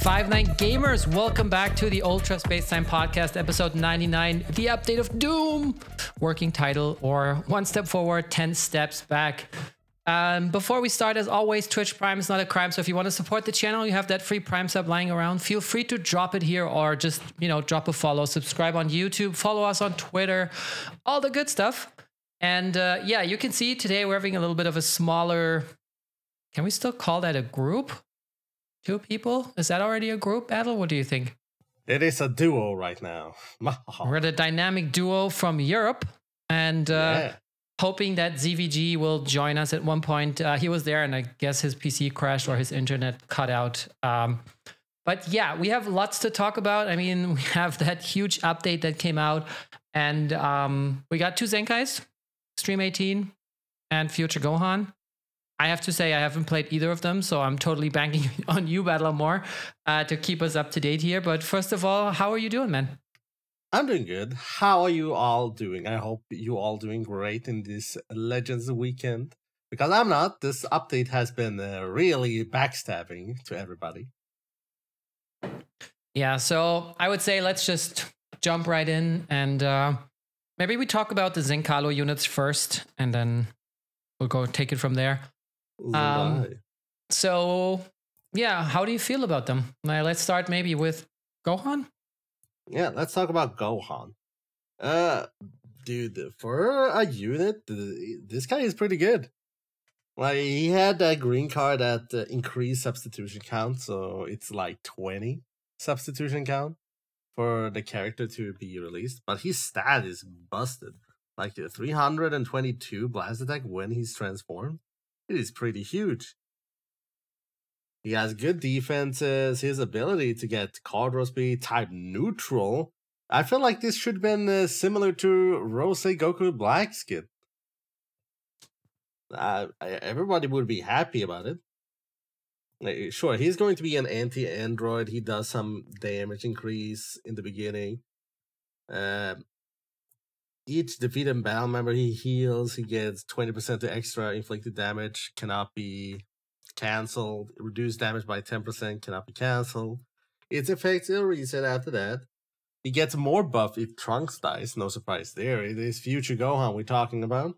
Five Nine Gamers, welcome back to the Ultra Space Time Podcast, episode 99, the update of Doom, working title, or One Step Forward, 10 Steps Back. Um, before we start, as always, Twitch Prime is not a crime. So if you want to support the channel, you have that free Prime sub lying around. Feel free to drop it here or just, you know, drop a follow, subscribe on YouTube, follow us on Twitter, all the good stuff. And uh, yeah, you can see today we're having a little bit of a smaller. Can we still call that a group? Two people? Is that already a group battle? What do you think? It is a duo right now. We're the dynamic duo from Europe, and uh, Yeah. hoping that ZVG will join us at one point. Uh, he was there, and I guess his PC crashed or his internet cut out. Um, but yeah, we have lots to talk about. I mean, we have that huge update that came out, and um, we got two Zenkais, Stream 18 and Future Gohan. I have to say, I haven't played either of them, so I'm totally banking on you, Battle more, uh, to keep us up to date here. But first of all, how are you doing, man? I'm doing good. How are you all doing? I hope you all doing great in this Legends weekend. Because I'm not. This update has been uh, really backstabbing to everybody. Yeah, so I would say let's just jump right in and uh, maybe we talk about the Zenkalo units first and then we'll go take it from there. Um, Right. So, yeah, how do you feel about them? Let's start maybe with Gohan. Yeah, let's talk about Gohan. Uh, dude, for a unit, this guy is pretty good. Like he had that green card at uh, increased substitution count, so it's like twenty substitution count for the character to be released. But his stat is busted, like uh, three hundred and twenty-two blast attack when he's transformed. It is pretty huge. He has good defenses. His ability to get card row speed type neutral. I feel like this should have been uh, similar to Rose Goku Black skin. Uh, everybody would be happy about it. Sure, he's going to be an anti-android. He does some damage increase in the beginning. Um, each defeated battle member he heals, he gets 20% to extra inflicted damage, cannot be cancelled. Reduced damage by 10% cannot be cancelled. Its effects will reset after that. He gets more buff if Trunks dies. No surprise there. It is future Gohan we're talking about.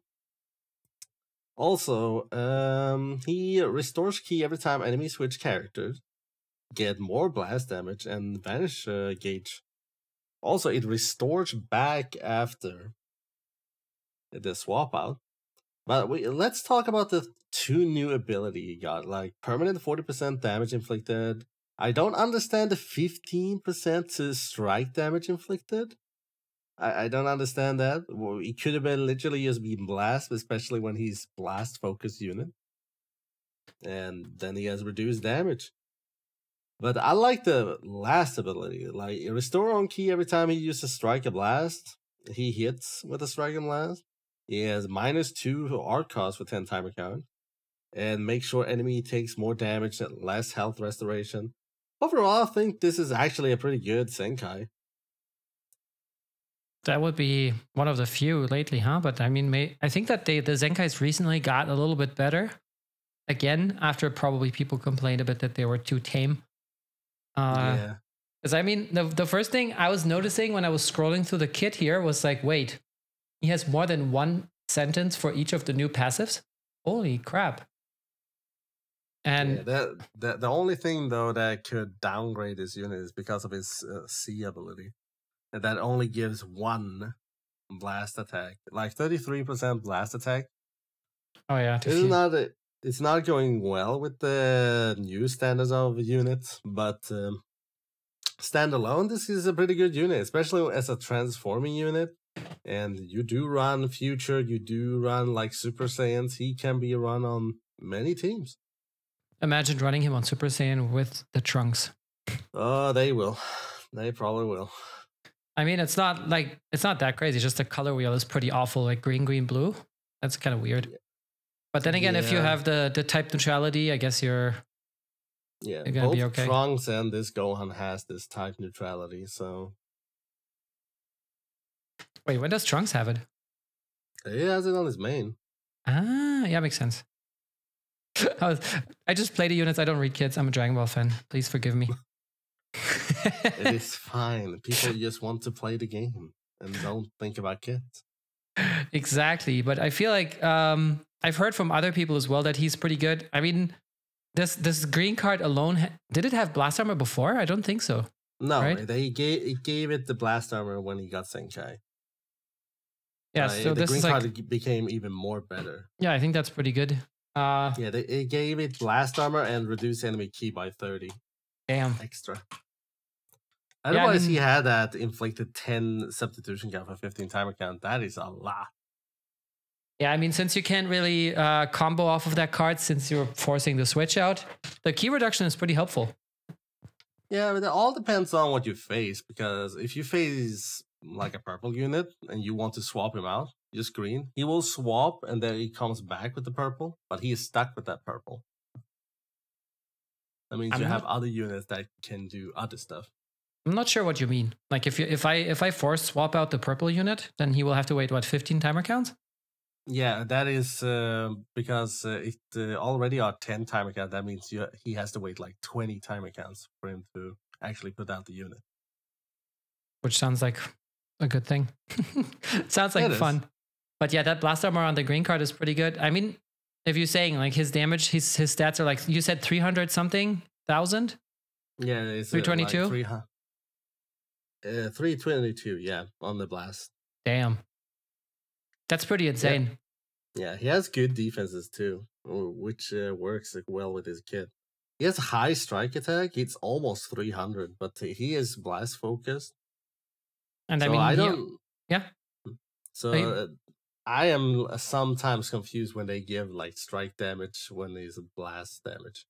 Also, um, he restores key every time enemies switch characters, get more blast damage and vanish uh, gauge. Also, it restores back after the swap out. But we, let's talk about the two new ability he got, like permanent 40% damage inflicted. I don't understand the 15% to strike damage inflicted. I, I don't understand that. Well, It could have been literally just being blast, especially when he's blast focused unit. And then he has reduced damage. But I like the last ability. Like restore on key every time he uses strike a blast. He hits with a strike and blast. Has minus two art cost for 10 timer count. And make sure enemy takes more damage and less health restoration. Overall, I think this is actually a pretty good Zenkai. That would be one of the few lately, huh? But I mean, may, I think that they, the Zenkais recently got a little bit better. Again, after probably people complained a bit that they were too tame. Uh, yeah. Because I mean, the the first thing I was noticing when I was scrolling through the kit here was like, wait, he has more than one sentence for each of the new passives. Holy crap! And yeah, that, that the only thing though that could downgrade this unit is because of his uh, C ability, and that only gives one blast attack, like thirty three percent blast attack. oh yeah, It's not a, it's not going well with the new standards of units, but um, standalone, this is a pretty good unit, especially as a transforming unit. And you do run future, you do run like Super Saiyans. He can be run on many teams. imagine running him on Super Saiyan with the trunks. Oh, they will. They probably will. I mean, it's not like it's not that crazy. Just the color wheel is pretty awful, like green, green, blue. That's kind of weird. But then again, if you have the the type neutrality, I guess you're Yeah, You're gonna both be okay. Trunks and this Gohan has this type neutrality, so wait. When does Trunks have it? he has it on his main. Ah, yeah, makes sense. I, was, I just play the units. I don't read kids. I'm a Dragon Ball fan. Please forgive me. it is fine. People just want to play the game and don't think about kids. exactly. But I feel like um, I've heard from other people as well that he's pretty good. I mean, this this green card alone did it have blast armor before? I don't think so. No, Right? they gave it gave it the blast armor when he got Zenkai. Yeah. Uh, so the this green is like card became even more better. yeah, I think that's pretty good. Uh, Yeah, they it gave it blast armor and reduced enemy key by thirty damn. extra. I Otherwise, he had that inflicted ten substitution count for fifteen timer count. That is a lot. Yeah, I mean, since you can't really uh, combo off of that card since you're forcing the switch out, the key reduction is pretty helpful. Yeah, but it all depends on what you face. Because if you face like a purple unit and you want to swap him out, just green, he will swap and then he comes back with the purple, but he is stuck with that purple. That means I'm you have other units that can do other stuff. I'm not sure what you mean. Like if you if I if I force swap out the purple unit, then he will have to wait what 15 timer counts. Yeah, that is uh, because uh, it uh, already are 10 timer count. That means you, he has to wait like 20 timer counts for him to actually put out the unit. which sounds like a good thing. sounds like It is. fun. But yeah, that blast armor on the green card is pretty good. I mean, if you're saying like his damage, his his stats are like you said 300 something thousand. Yeah, it's uh, like 322? 300 uh, 322, yeah, on the blast. Damn, that's pretty insane. Yeah, he has good defenses too, which uh, works well with his kit. He has high strike attack. It's almost 300, but he is blast focused. And so I mean, I don't. yeah. So I- uh, I am uh, sometimes confused when they give like strike damage when there's a blast damage.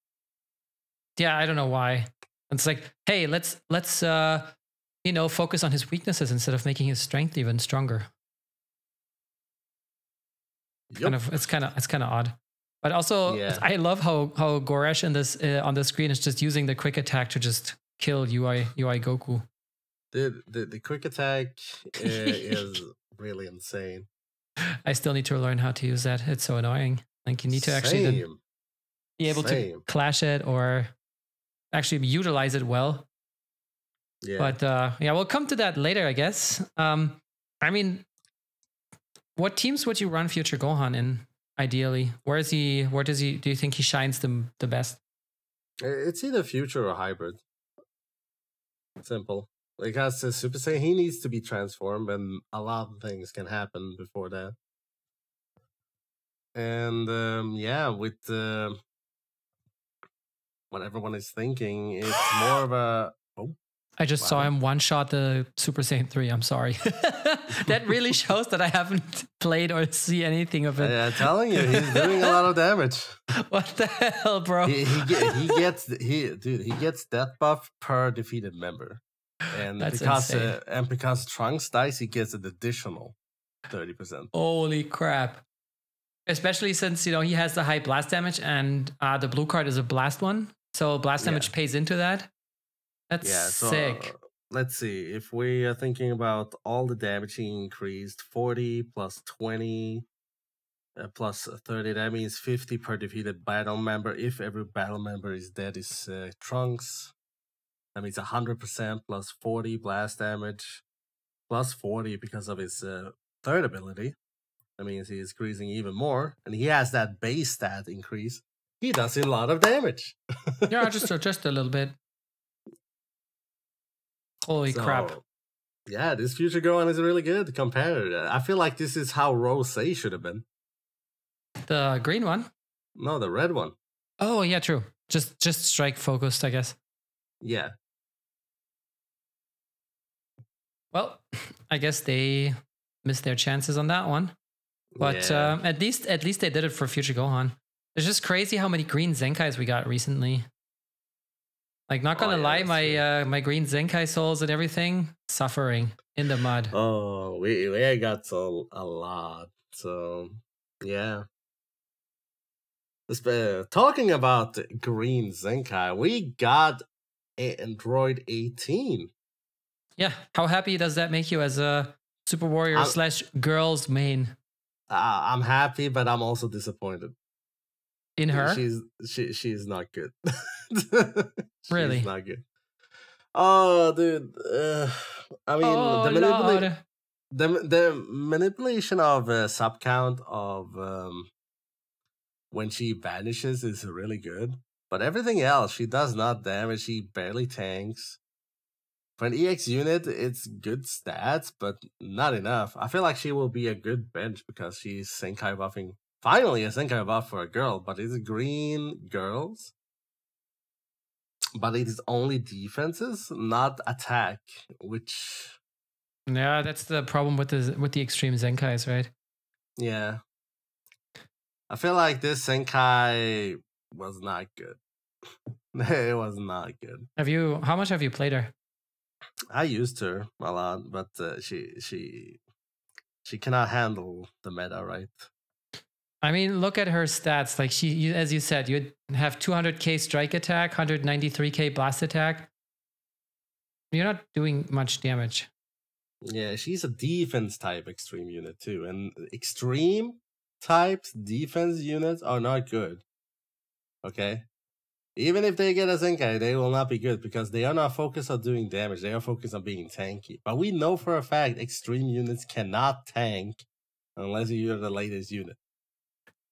yeah, I don't know why. It's like, hey, let's let's uh, you know, focus on his weaknesses instead of making his strength even stronger. kind of it's kind of it's kind of odd but also Yeah. i love how how goresh in this uh, on the screen is just using the quick attack to just kill ui ui goku The, the the quick attack uh, is really insane. i still need to learn how to use that it's so annoying like you need to actually Same, be able to clash it or actually utilize it well Yeah. but uh yeah we'll come to that later i guess um i mean what teams would you run future gohan in ideally where is he where does he do you think he shines the, the best It's either future or hybrid. Simple. Because uh, Super Saiyan, he needs to be transformed, and a lot of things can happen before that. And um, yeah, with uh, what everyone is thinking, it's more of a oh, I just saw him one shot the Super Saiyan 3. I'm sorry. that really shows that I haven't played or see anything of it. Yeah, I'm telling you, he's doing a lot of damage. What the hell, bro? He he, he gets he dude he gets death buff per defeated member, and That's because uh, and because Trunks dies, he gets an additional thirty percent. Holy crap. Especially since, you know, he has the high blast damage and uh, the blue card is a blast one. So blast Yeah. damage pays into that. That's Yeah, so sick. uh, let's see. If we are thinking about all the damage he increased, 40 plus 20 uh, plus 30, that means 50 per defeated battle member. If every battle member is dead, is uh, Trunks. That means 100% plus 40 blast damage, plus 40 because of his uh, third ability. That means he is increasing even more. And he has that base stat increase. He does a lot of damage. yeah, just, just a little bit. Holy crap. Yeah, this future Gohan is really good compared. to that. I feel like this is how Rose should have been. The green one? No, the red one. Oh, yeah, true. Just just strike focused, I guess. Yeah. Well, I guess they missed their chances on that one. But yeah. um, at least at least they did it for Future Gohan. It's just crazy how many green Zenkais we got recently. Like, not Oh, gonna yeah, lie, my uh, my green Zenkai souls and everything suffering in the mud. oh, we we got a, a lot. So yeah. Uh, talking about Green Zenkai, we got Android 18. Yeah, how happy does that make you as a Super Warrior I'm- slash girls main? Uh, I'm happy, but I'm also disappointed. in her. She's she she's not good. Really? not good. Oh, dude. Uh, I mean, oh the, manipula- the the manipulation of uh, sub count of um, when she vanishes is really good, but everything else she does not damage. She barely tanks. For an EX unit, it's good stats, but not enough. I feel like she will be a good bench because she's Zenkai buffing. Finally, a Zenkai buff for a girl, but it's green girls. But it is only defenses, not attack, which Yeah, that's the problem with the with the extreme Zenkais, right? Yeah. I feel like this Zenkai was not good. it was not good. Have you? How much have you played her? I used her a lot, but uh, she she she cannot handle the meta, right? I mean, look at her stats. Like she, you, as you said, you have 200k strike attack, 193k blast attack. You're not doing much damage. Yeah, she's a defense type extreme unit too, and extreme types defense units are not good. Okay, even if they get a Zenkai, they will not be good because they are not focused on doing damage. They are focused on being tanky. But we know for a fact extreme units cannot tank unless you're the latest unit.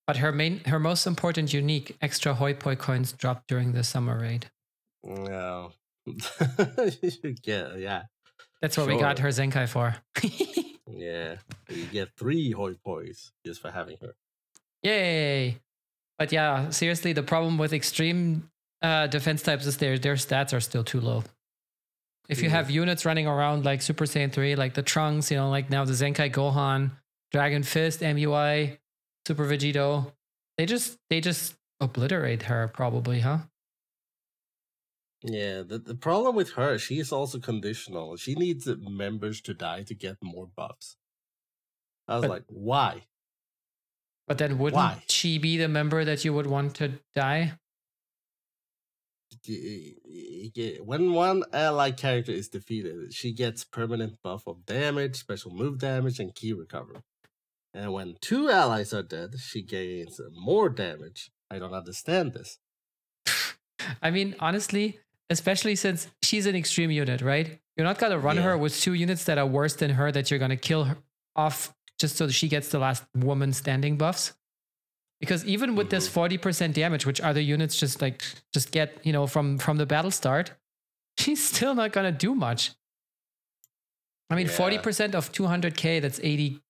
But her main, her most important unique extra hoi poi coins dropped during the summer raid. No, you get yeah, That's what we got her Zenkai for. yeah. You get three hoi pois just for having her. Yay! But yeah, seriously, the problem with extreme uh, defense types is their their stats are still too low. If you Mhm. have units running around like Super Saiyan 3, like the Trunks, you know, like now the Zenkai Gohan, Dragon Fist, MUI, Super Vegito, they just they just obliterate her probably, huh? Yeah, the, the problem with her, she is also conditional. She needs members to die to get more buffs. I was But- like, why? But then wouldn't Why? she be the member that you would want to die? When one ally character is defeated, she gets permanent buff of damage, special move damage, and key recovery. And when two allies are dead, she gains more damage. I don't understand this. I mean, honestly, especially since she's an extreme unit, right? You're not gonna run Yeah. her with two units that are worse than her that you're gonna kill her off just so that she gets the last woman standing buffs. Because even with this mm-hmm. 40% damage, which other units just like just get, you know, from from the battle start, she's still not gonna do much. I mean, Yeah. 40% of 200k, that's 80, is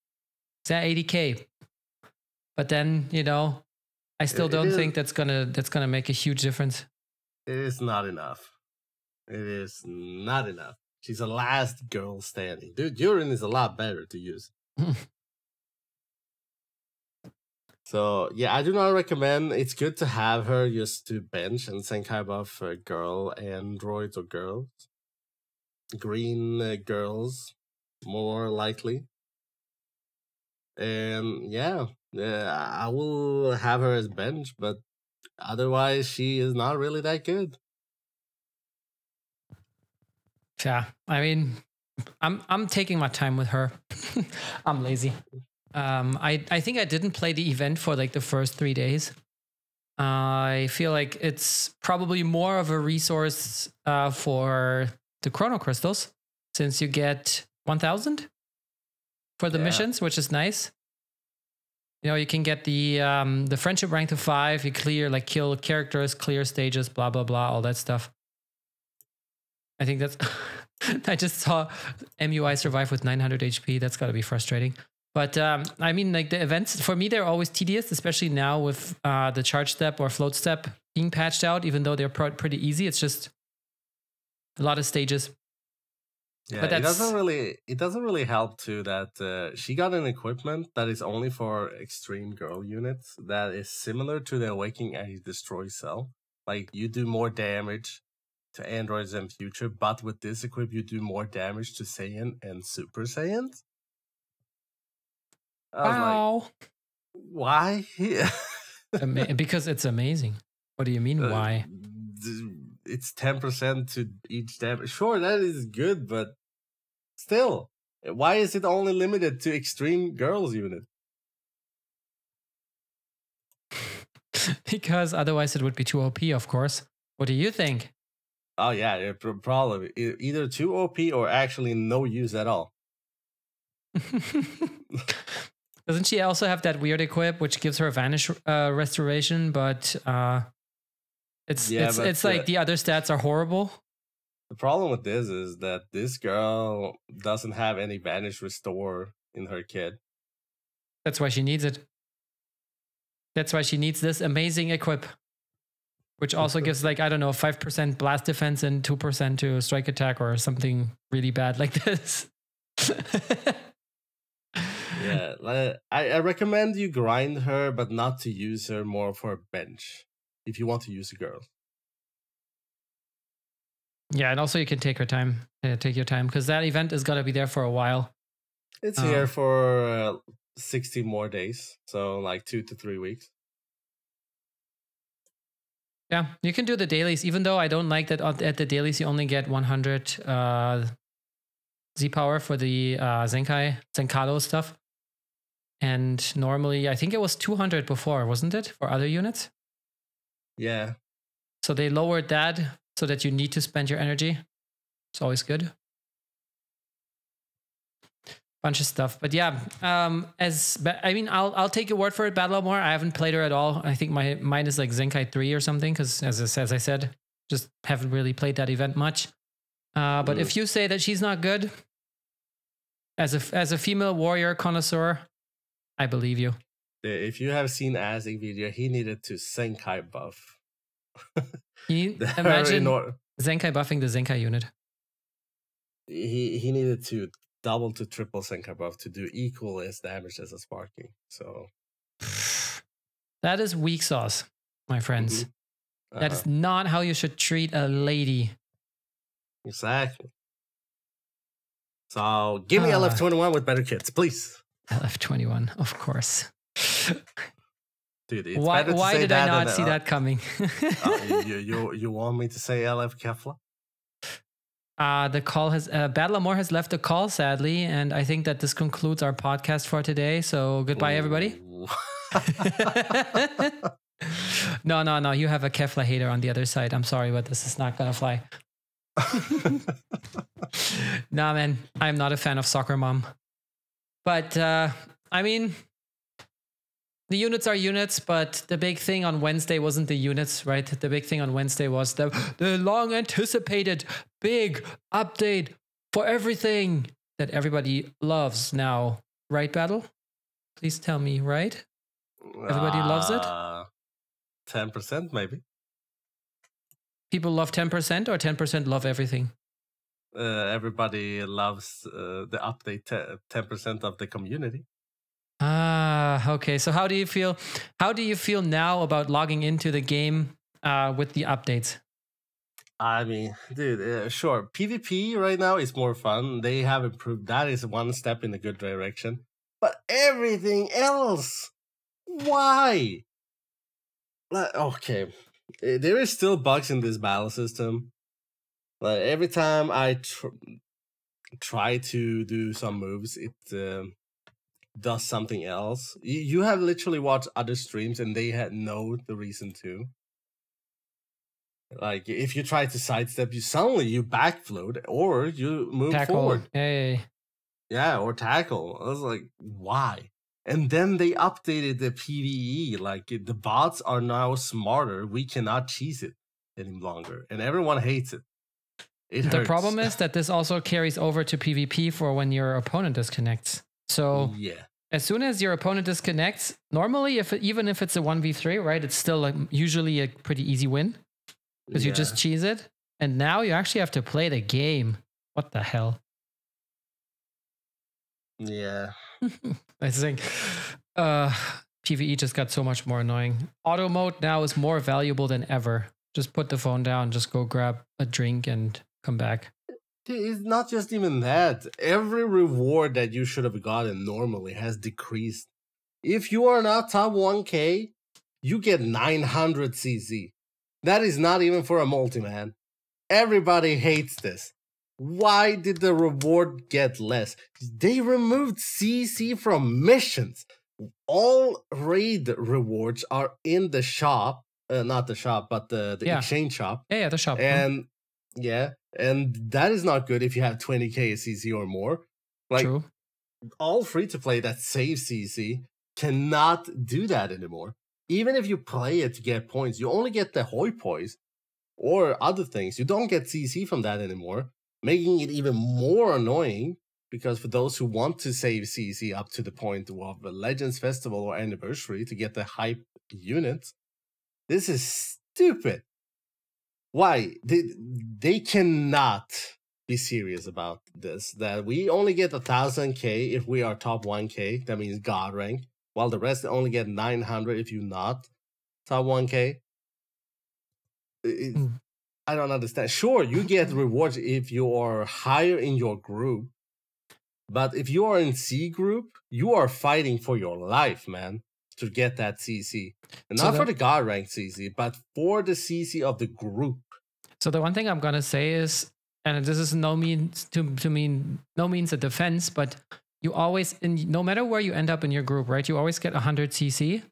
that 80k? But then, you know, I still it don't is- think that's gonna that's gonna make a huge difference. It is not enough. It is not enough. She's the last girl standing. Dude, Yurin is a lot better to use. so, yeah, I do not recommend. It's good to have her just to bench and Zenkai buff uh, girl androids or girls. Green uh, girls, more likely. And yeah, yeah, I will have her as bench, but otherwise, she is not really that good. Yeah, I mean, I'm I'm taking my time with her. I'm lazy. Um, I I think I didn't play the event for like the first three days. I feel like it's probably more of a resource uh, for the chrono crystals, since you get 1,000 for the Yeah. missions, which is nice. You know, you can get the um, the friendship rank to five. You clear like kill characters, clear stages, blah blah blah, all that stuff. I think that's. I just saw MUI survive with 900 HP. That's got to be frustrating. But um, I mean, like the events for me, they're always tedious, especially now with uh, the charge step or float step being patched out. Even though they're pro- pretty easy, it's just a lot of stages. Yeah, But it doesn't really it doesn't really help too that uh, she got an equipment that is only for extreme girl units that is similar to the Awakening Age Destroy Cell. Like you do more damage to androids in future, but with this equip you do more damage to Saiyan and Super Saiyans. Was like, Wow! why? Ama- because it's amazing. What do you mean? Uh, Why? It's ten percent to each damage. Sure, that is good, but still, why is it only limited to extreme girls unit? because otherwise it would be too OP, of course. What do you think? Oh yeah, probably either too OP or actually no use at all. Doesn't she also have that weird equip which gives her a vanish uh, restoration, but uh, it's Yeah, it's but, it's like uh, the other stats are horrible. The problem with this is that this girl doesn't have any vanish restore in her kit. That's why she needs it. That's why she needs this amazing equip, which also gives like I don't know five percent blast defense and two percent to strike attack or something really bad like this. Yeah, I, I recommend you grind her, but not to use her more for a bench if you want to use a girl. yeah, and also you can take her time. Uh, take your time because that event is gonna be there for a while. It's Oh. here for uh, 60 more days, so like two to three weeks. Yeah, you can do the dailies, even though I don't like that at at the dailies you only get 100 uh, Z power for the uh, Zenkai, Zenkado stuff. And normally, I think it was 200 before, wasn't it, for other units? Yeah, So they lowered that so that you need to spend your energy. It's always good. Bunch of stuff, but yeah. Um, as I mean, I'll I'll take your word for it. Battle more. I haven't played her at all. I think my mine is like Zenkai three or something. Because as I- as I said, just haven't really played that event much. Uh, but Mm. if you say that she's not good, as a as a female warrior connoisseur, I believe you. if you have seen Azig video, he needed to Zenkai buff. You imagine in or- Zenkai buffing the Zenkai unit. he he needed to double to triple Zenkai buff to do equal as damage as a Sparking. So That is weak sauce, my friends. uh, That is not how you should treat a lady. exactly. So give me Ah. LF21 with better kits, please. LF21, of course. Dude, it's why why did I not see uh, that coming? uh, you, you, you, want me to say LF Kefla? uh, the call has, uh, Amore has left the call, sadly. And I think that this concludes our podcast for today. So goodbye, everybody. No, no, no. You have a Kefla hater on the other side. I'm sorry, but this is not going to fly. nah, man. I'm not a fan of Soccer Mom. But, uh, I mean, the units are units, but the big thing on Wednesday wasn't the units, right? The big thing on Wednesday was the, the long anticipated big update for everything that everybody loves now. Right, Battle? Please tell me, right? Everybody loves it? Uh, 10% maybe. People love 10% or 10% love everything? Uh, everybody loves uh, the update te- 10% of the community. Ah, okay. So how do you feel? How do you feel now about logging into the game uh, with the updates? I mean, dude, uh, sure. PvP right now is more fun. They have improved. That is one step in the good direction. But everything else, why? Like, okay, uh, there is still bugs in this battle system. Like every time I tr- try to do some moves, it um does something else. You, you have literally watched other streams, and they had know the reason to. Like if you try to sidestep, you suddenly you backfloat or you move Tackle. forward. Hey. Yeah, or tackle. I was like, why? And then they updated the PVE. Like the bots are now smarter. We cannot cheese it any longer, and everyone hates it. It The hurts. problem is that this also carries over to PvP for when your opponent disconnects. So yeah, as soon as your opponent disconnects, normally if it, even if it's a 1v3, right, it's still like usually a pretty easy win because you just cheese it. And now you actually have to play the game. What the hell? yeah. I think uh, PvE just got so much more annoying. Auto mode now is more valuable than ever. Just put the phone down, just go grab a drink and come back. It's not just even that. Every reward that you should have gotten normally has decreased. If you are not top 1k, you get 900 CZ. That is not even for a multi man. Everybody hates this. Why did the reward get less? They removed CC from missions. all raid rewards are in the shop, uh, not the shop, but the, the Yeah. exchange shop. Yeah, yeah, the shop. And yeah, and that is not good if you have 20k CC or more. Like True. all free to play that save CC cannot do that anymore. Even if you play it to get points, you only get the hoi pois or other things. You don't get CC from that anymore, making it even more annoying because for those who want to save CC up to the point of a Legends Festival or anniversary to get the hype units, this is stupid. Why? They, they cannot be serious about this. That we only get a thousand K if we are top one K. That means God rank, while the rest only get nine hundred if you not top one K. It- Mm. I don't understand. Sure, you get rewards if you are higher in your group, but if you are in C group, you are fighting for your life, man, to get that CC, and So not for the- the God rank CC, but for the CC of the group. So the one thing I'm gonna say is, and this is no means to to mean no means a defense, but you always in no matter where you end up in your group, right? You always get 100 CC.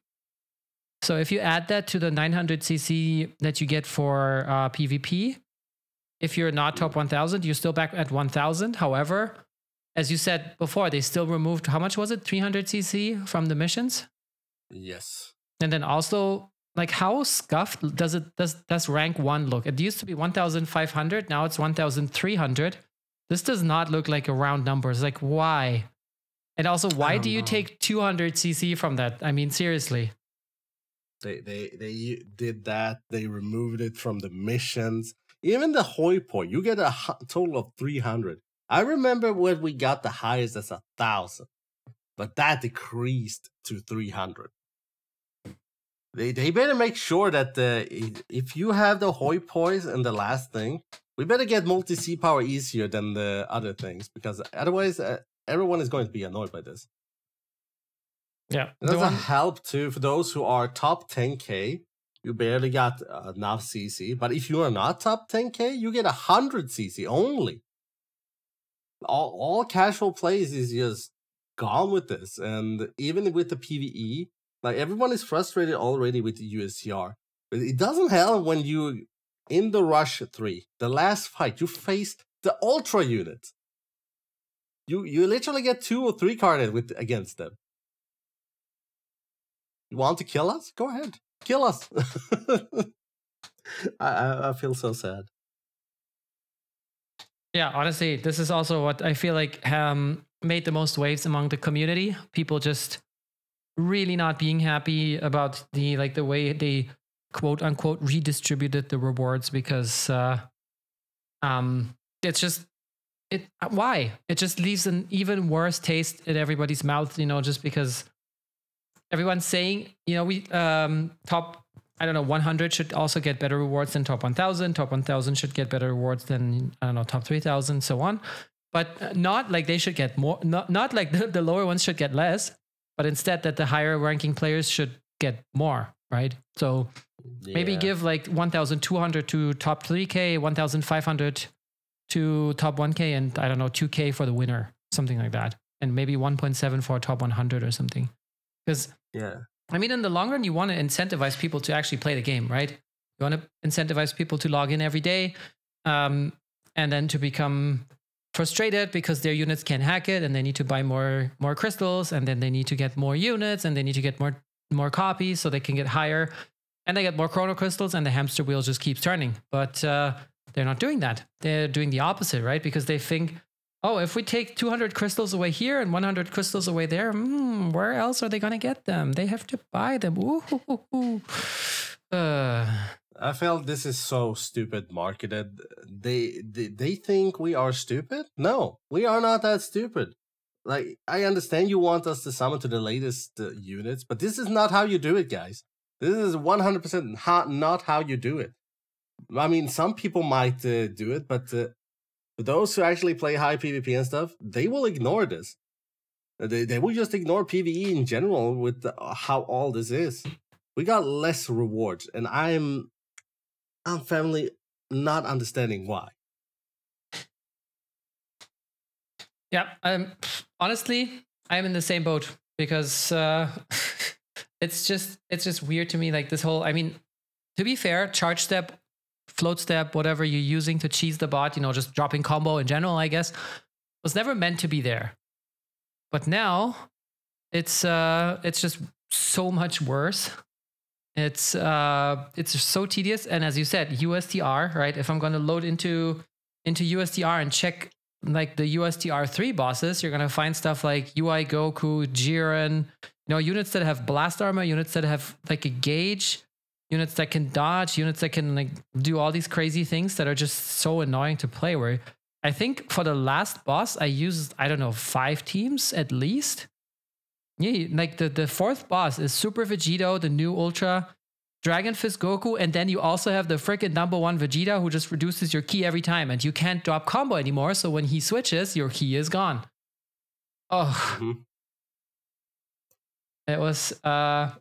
So if you add that to the 900 CC that you get for uh, PvP, if you're not top 1000, you're still back at 1000. However, as you said before, they still removed how much was it? 300 CC from the missions. Yes. And then also, like, how scuffed does it does does rank one look? It used to be one thousand five hundred. Now it's one thousand three hundred. This does not look like a round number. It's like why? And also, why don't you know. take two hundred CC from that? I mean, seriously. They they they did that. They removed it from the missions. Even the hoi poi, you get a total of three hundred. I remember when we got the highest as a thousand, but that decreased to three hundred. They they better make sure that the if you have the hoi pois and the last thing, we better get multi Z power easier than the other things because otherwise uh, everyone is going to be annoyed by this. Yeah. It doesn't help too for those who are top 10k. You barely got uh, enough CC, but if you are not top 10k, you get 100 CC only. All, all casual plays is just gone with this, and even with the PVE, like everyone is frustrated already with the USTR. But it doesn't help when you in the rush three, the last fight, you faced the ultra unit. You you literally get two or three carded with against them. You want to kill us? Go ahead. Kill us. I, I feel so sad. Yeah, honestly, this is also what I feel like um, made the most waves among the community. People just really not being happy about the like the way they quote unquote redistributed the rewards because uh, um, it's just it why it just leaves an even worse taste in everybody's mouth. You know, just because everyone's saying you know we um, top I don't know, 100 should also get better rewards than top 1000. Top 1000 should get better rewards than, I don't know, top 3000, so on. But uh, not like they should get more, not, not like the, the lower ones should get less, but instead that the higher ranking players should get more, right? So maybe give like 1200 to top 3K, 1500 to top 1K, and I don't know, 2K for the winner, something like that. And maybe 1.7 for top 100 or something. Because yeah. I mean, in the long run, you want to incentivize people to actually play the game, right? You want to incentivize people to log in every day um, and then to become frustrated because their units can't hack it and they need to buy more more crystals and then they need to get more units and they need to get more more copies so they can get higher. And they get more chrono crystals and the hamster wheel just keeps turning. But uh, they're not doing that. They're doing the opposite right? Because they think oh if we take 200 crystals away here and 100 crystals away there hmm, where else are they going to get them? They have to buy them. Ooh. Uh, I felt this is so stupid marketed. They, they they think we are stupid? No, we are not that stupid. Like I understand you want us to summon to the latest uh, units, but this is not how you do it, guys. This is 100% not how you do it. I mean, some people might uh, do it, but uh, those who actually play high PvP and stuff, they will ignore this. Uh, They, they will just ignore PvE in general with the, how all this is. We got less rewards, and I'm I'm family not understanding why. Yeah, um, honestly, I'm in the same boat. because uh, it's just it's just weird to me. Like this whole, I mean, to be fair, charge step, float step, whatever you're using to cheese the bot, you know, just dropping combo in general, I guess, was never meant to be there. But now it's uh it's just so much worse. It's uh it's so tedious. And as you said, USTR, right? If I'm gonna load into into USTR and check like the USTR three bosses, you're gonna find stuff like UI Goku, Jiren, you know, units that have blast armor, units that have like a gauge, units that can dodge, units that can like do all these crazy things that are just so annoying to play. Where I think for the last boss, I used I don't know five teams at least. Yeah, like the the fourth boss is Super Vegito, the new Ultra Dragon Fist Goku, and then you also have the freaking number one Vegeta who just reduces your key every time, and you can't drop combo anymore. So when he switches, your key is gone. Oh, Mhm. it was uh,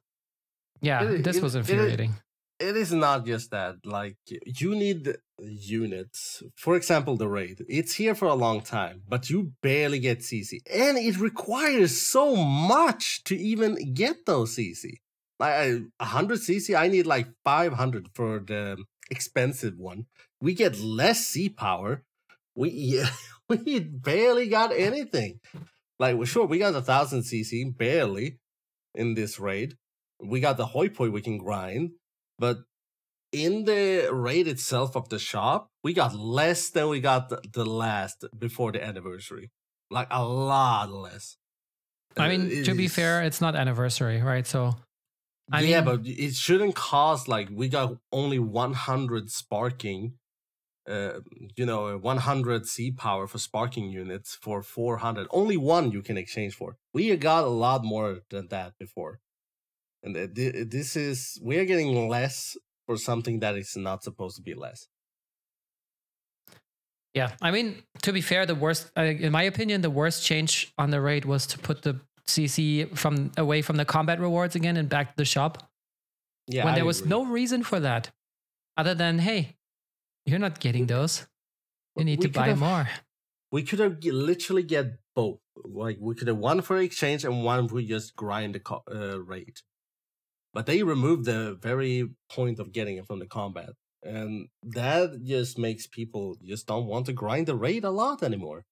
yeah, It- this it- was it infuriating. It is not just that. Like you need units. For example, the raid. It's here for a long time, but you barely get CC, and it requires so much to even get those CC. Like a hundred CC, I need like five hundred for the expensive one. We get less Z power. We we barely got anything. Like well, sure, we got a thousand CC barely in this raid. We got the hoi poi we can grind, but in the raid itself of the shop, we got less than we got the, the last before the anniversary. Like a lot less. I Uh, mean, it to be fair, it's not anniversary, right? So I yeah, mean- but it shouldn't cost like we got only 100 sparking, uh, you know, 100 Z power for sparking units for 400. Only one you can exchange for. We got a lot more than that before, and uh, thi- this is we are getting less for something that is not supposed to be less. Yeah, I mean, to be fair, the worst, uh, in my opinion, the worst change on the raid was to put the CC from away from the combat rewards again and back to the shop Yeah, when I there was agree. no reason for that, other than hey, you're not getting those. You need We to buy have- more. We could have literally get both. Like we could have one for exchange and one for just grind the co- uh, raid. But they removed the very point of getting it from the combat, and that just makes people just don't want to grind the raid a lot anymore.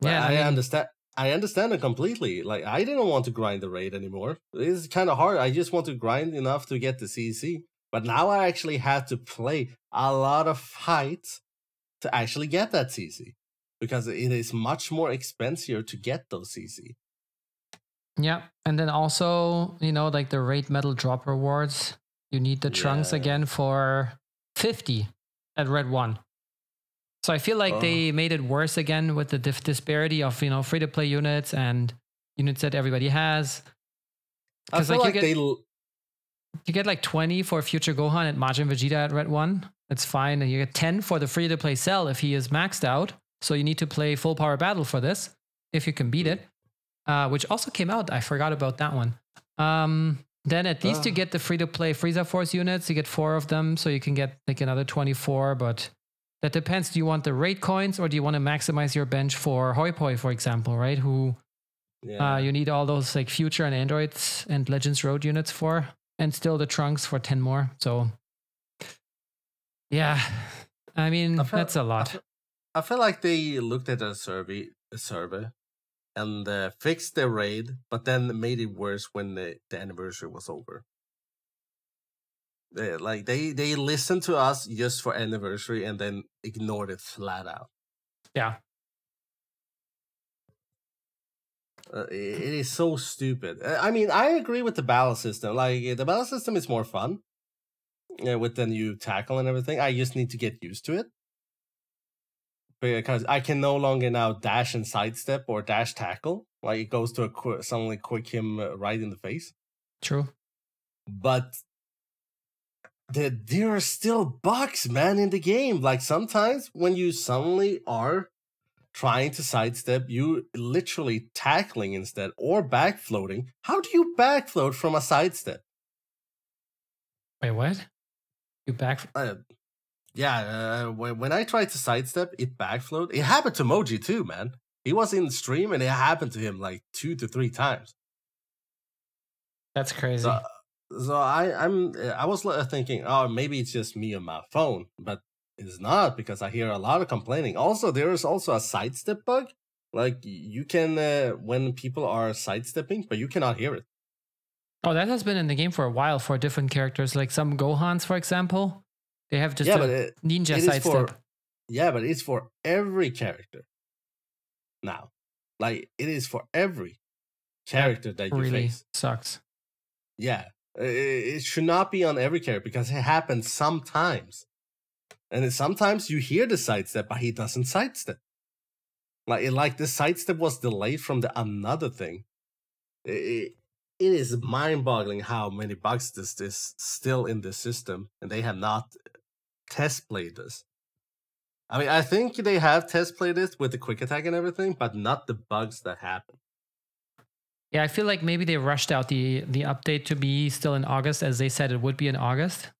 Yeah, I I, mean- understand. I understand it completely. Like I didn't want to grind the raid anymore. It's kind of hard. I just want to grind enough to get the CC. But now I actually have to play a lot of fights to actually get that CC because it is much more expensive to get those CC. Yeah, and then also, you know, like the raid medal drop rewards, you need the trunks Yeah. again for 50 at red 1. So I feel like oh. they made it worse again with the disparity of, you know, free to play units and units that everybody has. I 'Cause, feel like, like, you get- they l- You get like 20 for future Gohan and Majin Vegeta at red 1. That's fine. And you get 10 for the free to play cell if he is maxed out. So you need to play full power battle for this if you can beat hmm. it, uh, which also came out. I forgot about that one. Um, then at least you Ah. get the free to play Frieza Force units. You get four of them. So you can get like another 24. But that depends. Do you want the raid coins or do you want to maximize your bench for Hoi Poi, for example, right? Who yeah. uh, you need all those like future and androids and legends road units for and still the trunks for 10 more so yeah i mean I feel- that's a lot feel- I feel like they looked at a survey, a survey, and uh, fixed the raid, but then made it worse when the, the anniversary was over. They, like they they listened to us just for anniversary and then ignored it flat out. yeah Uh, it is so stupid. Uh, I mean, I agree with the battle system. Like uh, the battle system is more fun uh, with the new tackle and everything. I just need to get used to it because I can no longer now dash and sidestep or dash tackle. Like it goes to a qu- suddenly quick him uh, right in the face. true But the, there are still bugs, man, in the game. Like sometimes when you suddenly are trying to sidestep, you literally tackling instead or back floating. How do you back float from a sidestep? wait what you back Uh, yeah, uh, when, when I tried to sidestep, it backflowed. It happened to Moji too, man. He was in the stream and it happened to him like two to three times. That's crazy. So, so I I'm I was thinking, oh, maybe it's just me on my phone, but it's not because I hear a lot of complaining. Also, there is also a sidestep bug. Like you can uh, when people are sidestepping, but you cannot hear it. oh, that has been in the game for a while for different characters, like some Gohans, for example. They have just yeah, a but it, ninja it for yeah, but it's for every character. Now, like it is for every character that you really face. sucks. Yeah, i- i- it should not be on every character because it happens sometimes, and it, sometimes you hear the sidestep, but he doesn't sidestep. Like it- like the sidestep was delayed from the another thing. I- i- it is mind-boggling how many bugs this is still in the system, and they have not test played this. I mean, I think they have test played it with the quick attack and everything, but not the bugs that happen. Yeah, I feel like maybe they rushed out the the update to be still in August, as they said it would be in August,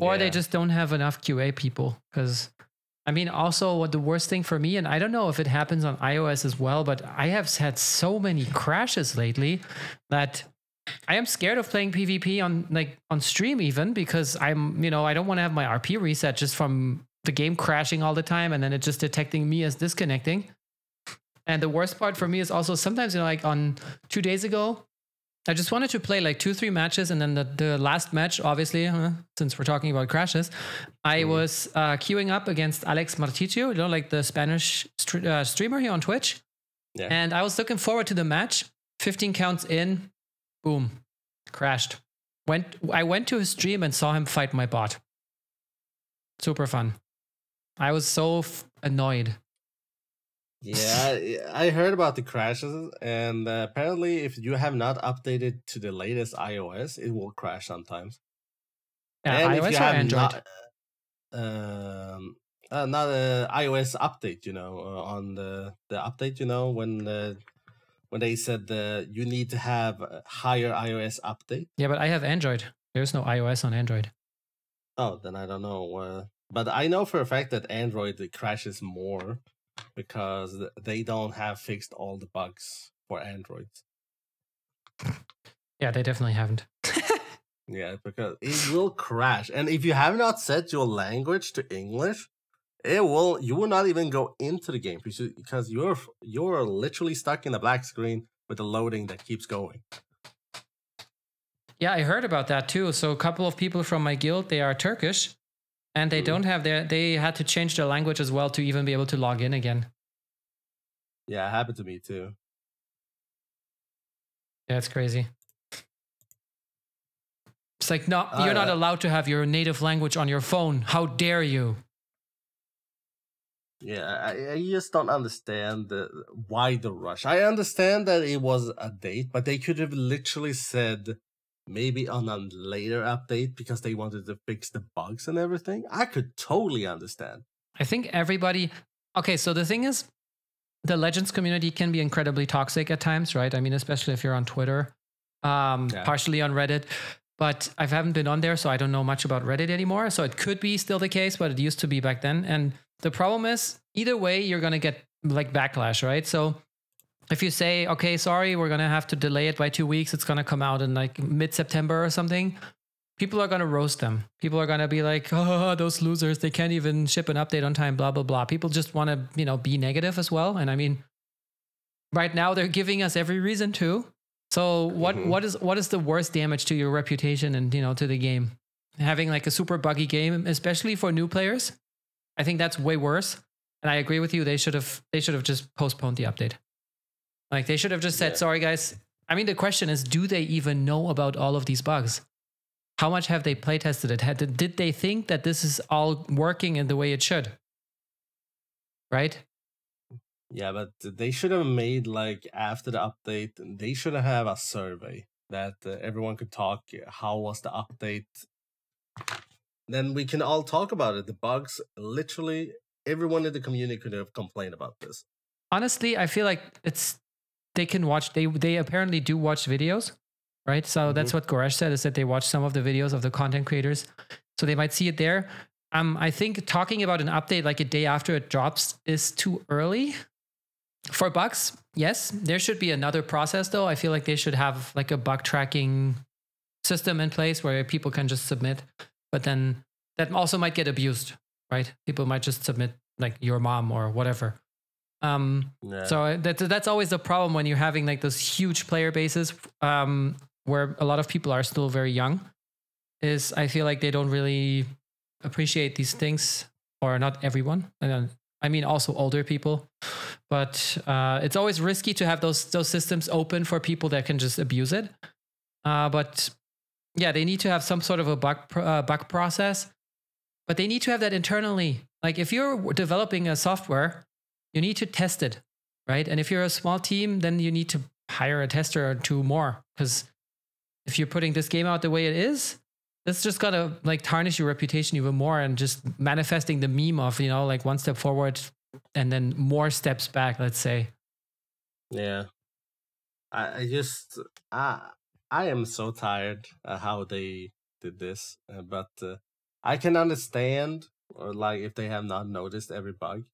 or they just don't have enough QA people. Because, I mean, also what the worst thing for me, and I don't know if it happens on iOS as well, but I have had so many crashes lately that I am scared of playing PvP on like on stream even because I'm you know I don't want to have my RP reset just from the game crashing all the time and then it just detecting me as disconnecting. And the worst part for me is also sometimes, you know, like on two days ago, I just wanted to play like two, three matches. And then the, the last match, obviously, uh, since we're talking about crashes, I Mhm. was uh, queuing up against Alex Marticio, you know, like the Spanish stre- uh, streamer here on Twitch. Yeah. And I was looking forward to the match. 15 counts in, boom, crashed. Went. I went to his stream and saw him fight my bot. Super fun. I was so f- annoyed. Yeah, I, heard about the crashes, and uh, apparently, if you have not updated to the latest iOS, it will crash sometimes. Yeah, and if iOS you or have Android? not, um, uh, not a iOS update, you know, uh, on the the update, you know, when uh, when they said uh, you need to have a higher iOS update. Yeah, but I have Android. There's no iOS on Android. Oh, then I don't know. Uh, but I know for a fact that Android crashes more because they don't have fixed all the bugs for Android. Yeah, they definitely haven't. Yeah, because it will crash, and if you have not set your language to English, it will. You will not even go into the game because you- because you're you're literally stuck in a black screen with the loading that keeps going. Yeah, I heard about that too. So a couple of people from my guild, they are Turkish, and they Mhm. don't have their. They had to change their language as well to even be able to log in again. Yeah, it happened to me too. Yeah, it's crazy. It's like no, you're not Uh, allowed to have your native language on your phone. How dare you? Yeah, I, I just don't understand the, why the rush. I understand that it was a date, but they could have literally said maybe on a later update because they wanted to fix the bugs and everything. I could totally understand. I think everybody. Okay, so the thing is, the Legends community can be incredibly toxic at times, right? I mean, especially if you're on Twitter, um, Yeah. partially on Reddit. But I haven't been on there, so I don't know much about Reddit anymore. So it could be still the case, but it used to be back then. And the problem is, either way, you're gonna get like backlash, right? So if you say, okay, sorry, we're gonna have to delay it by two weeks, it's gonna come out in like mid September or something. People are gonna roast them. People are gonna be like, "Oh, those losers! They can't even ship an update on time." Blah blah blah. People just want to, you know, be negative as well. And I mean, right now they're giving us every reason to. So what Mhm. what is what is the worst damage to your reputation and you know to the game? Having like a super buggy game, especially for new players, I think that's way worse. And I agree with you. They should have they should have just postponed the update. Like they should have just said, Yeah. "Sorry, guys." I mean, the question is, do they even know about all of these bugs? How much have they play tested it? Had, did they think that this is all working in the way it should? Right? Yeah, but they should have made like after the update, they should have a survey that uh, everyone could talk. How was the update? Then we can all talk about it. The bugs, literally, everyone in the community could have complained about this. honestly i feel like it's they can watch they they apparently do watch videos right so that's what goresh said is that they watch some of the videos of the content creators so they might see it there um i think talking about an update like a day after it drops is too early for bugs, yes, there should be another process though. I feel like they should have like a bug tracking system in place where people can just submit, but then that also might get abused, right? People might just submit like your mom or whatever. Um, so that, that's always the problem when you're having like those huge player bases um, where a lot of people are still very young. Is I feel like they don't really appreciate these things, or not everyone. And I mean, also older people. But uh, it's always risky to have those those systems open for people that can just abuse it. Uh, but yeah, they need to have some sort of a bug uh, bug process, but they need to have that internally. Like if you're developing a software, you need to test it, right? And if you're a small team, then you need to hire a tester or two more because if you're putting this game out the way it is, that's just gonna like tarnish your reputation even more and just manifesting the meme of you know like one step forward and then more steps back. Let's say. Yeah. I, I just I I am so tired of how they did this, uh, but uh, I can understand or like if they have not noticed every bug,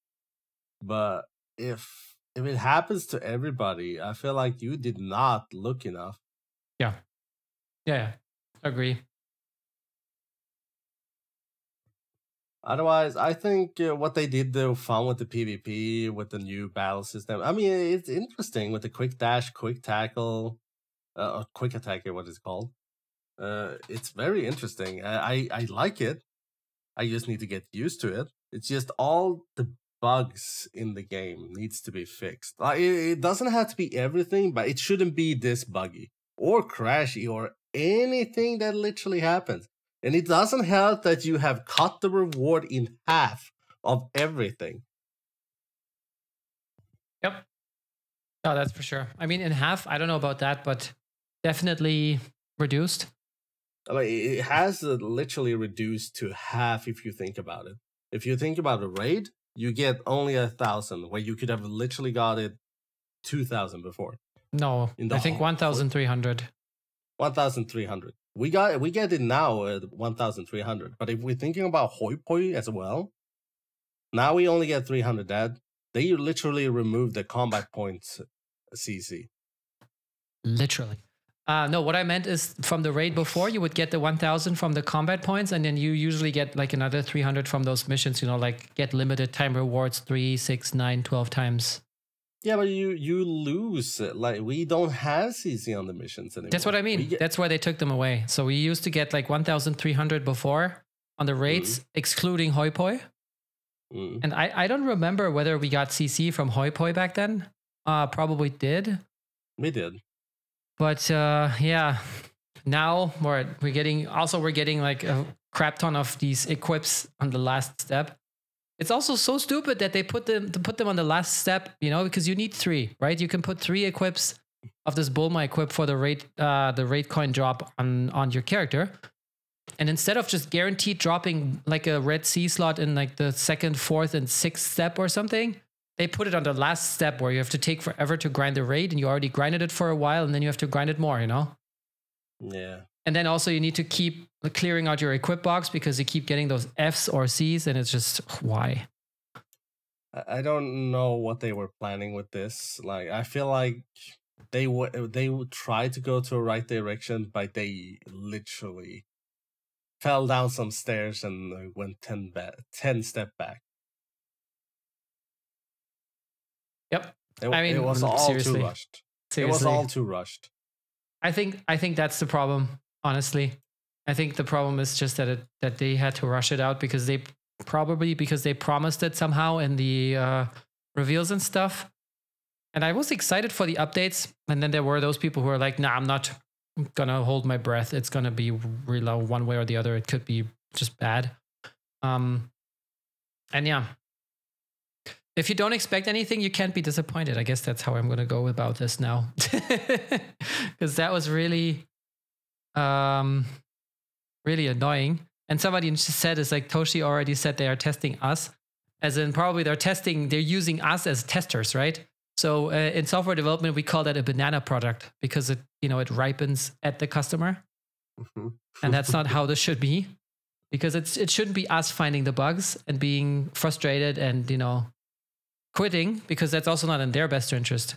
but if if it happens to everybody, I feel like you did not look enough. Yeah, yeah, agree. Otherwise, I think uh, what they did though, fun with the PvP, with the new battle system. I mean, it's interesting with the quick dash, quick tackle, uh, quick attack, what it's called. Uh, it's very interesting. I, I I like it. I just need to get used to it. It's just all the bugs in the game needs to be fixed. Like it, it doesn't have to be everything, but it shouldn't be this buggy or crashy or anything that literally happens. And it doesn't help that you have cut the reward in half of everything. Yep. No, that's for sure. I mean, in half, I don't know about that, but definitely reduced. I mean, it has literally reduced to half if you think about it. If you think about a raid, you get only a thousand, where you could have literally got it two thousand before. No, I think 1,300. One thousand three hundred. We got we get it now at one thousand three hundred. But if we're thinking about hoi poi as well, now we only get three hundred. Dad, they literally removed the combat points CC. Literally. Uh, no, what I meant is from the raid before, you would get the 1,000 from the combat points, and then you usually get like another 300 from those missions, you know, like get limited time rewards three, six, nine, 12 times. Yeah, but you you lose it. like we don't have CC on the missions anymore. That's what I mean. get- That's why they took them away. So we used to get like 1,300 before on the raids, excluding hoi poi. Mm. And I, I don't remember whether we got CC from hoi poi back then. Uh, probably did. We did. But uh, yeah, now we're we're getting also we're getting like a crap ton of these equips on the last step. It's also so stupid that they put them to put them on the last step, you know, because you need three, right? You can put three equips of this Bulma equip for the rate uh, the rate coin drop on on your character. And instead of just guaranteed dropping like a red C slot in like the second, fourth, and sixth step or something, they put it on the last step where you have to take forever to grind the raid and you already grinded it for a while and then you have to grind it more, you know? Yeah. And then also you need to keep clearing out your equip box because you keep getting those Fs or Cs and it's just why? I- don't know what they were planning with this. Like, I feel like they would they would try to go to a right direction, but they literally fell down some stairs and went ten back, ten step back. Yep. It, I it mean, was all seriously. too rushed. Seriously. It was all too rushed. I think I think that's the problem, honestly. I think the problem is just that it that they had to rush it out because they probably because they promised it somehow in the uh, reveals and stuff. And I was excited for the updates, and then there were those people who were like, "Nah, I'm not gonna hold my breath. It's gonna be real low one way or the other. It could be just bad." Um, and yeah, if you don't expect anything, you can't be disappointed. I guess that's how I'm gonna go about this now, because that was really, um, really annoying. And somebody just said it's like Toshi already said they are testing us, as in probably they're testing, they're using us as testers, right? So uh, in software development, we call that a banana product because it, you know, it ripens at the customer, Mhm. and that's not how this should be, because it's it shouldn't be us finding the bugs and being frustrated and you know quitting because that's also not in their best interest.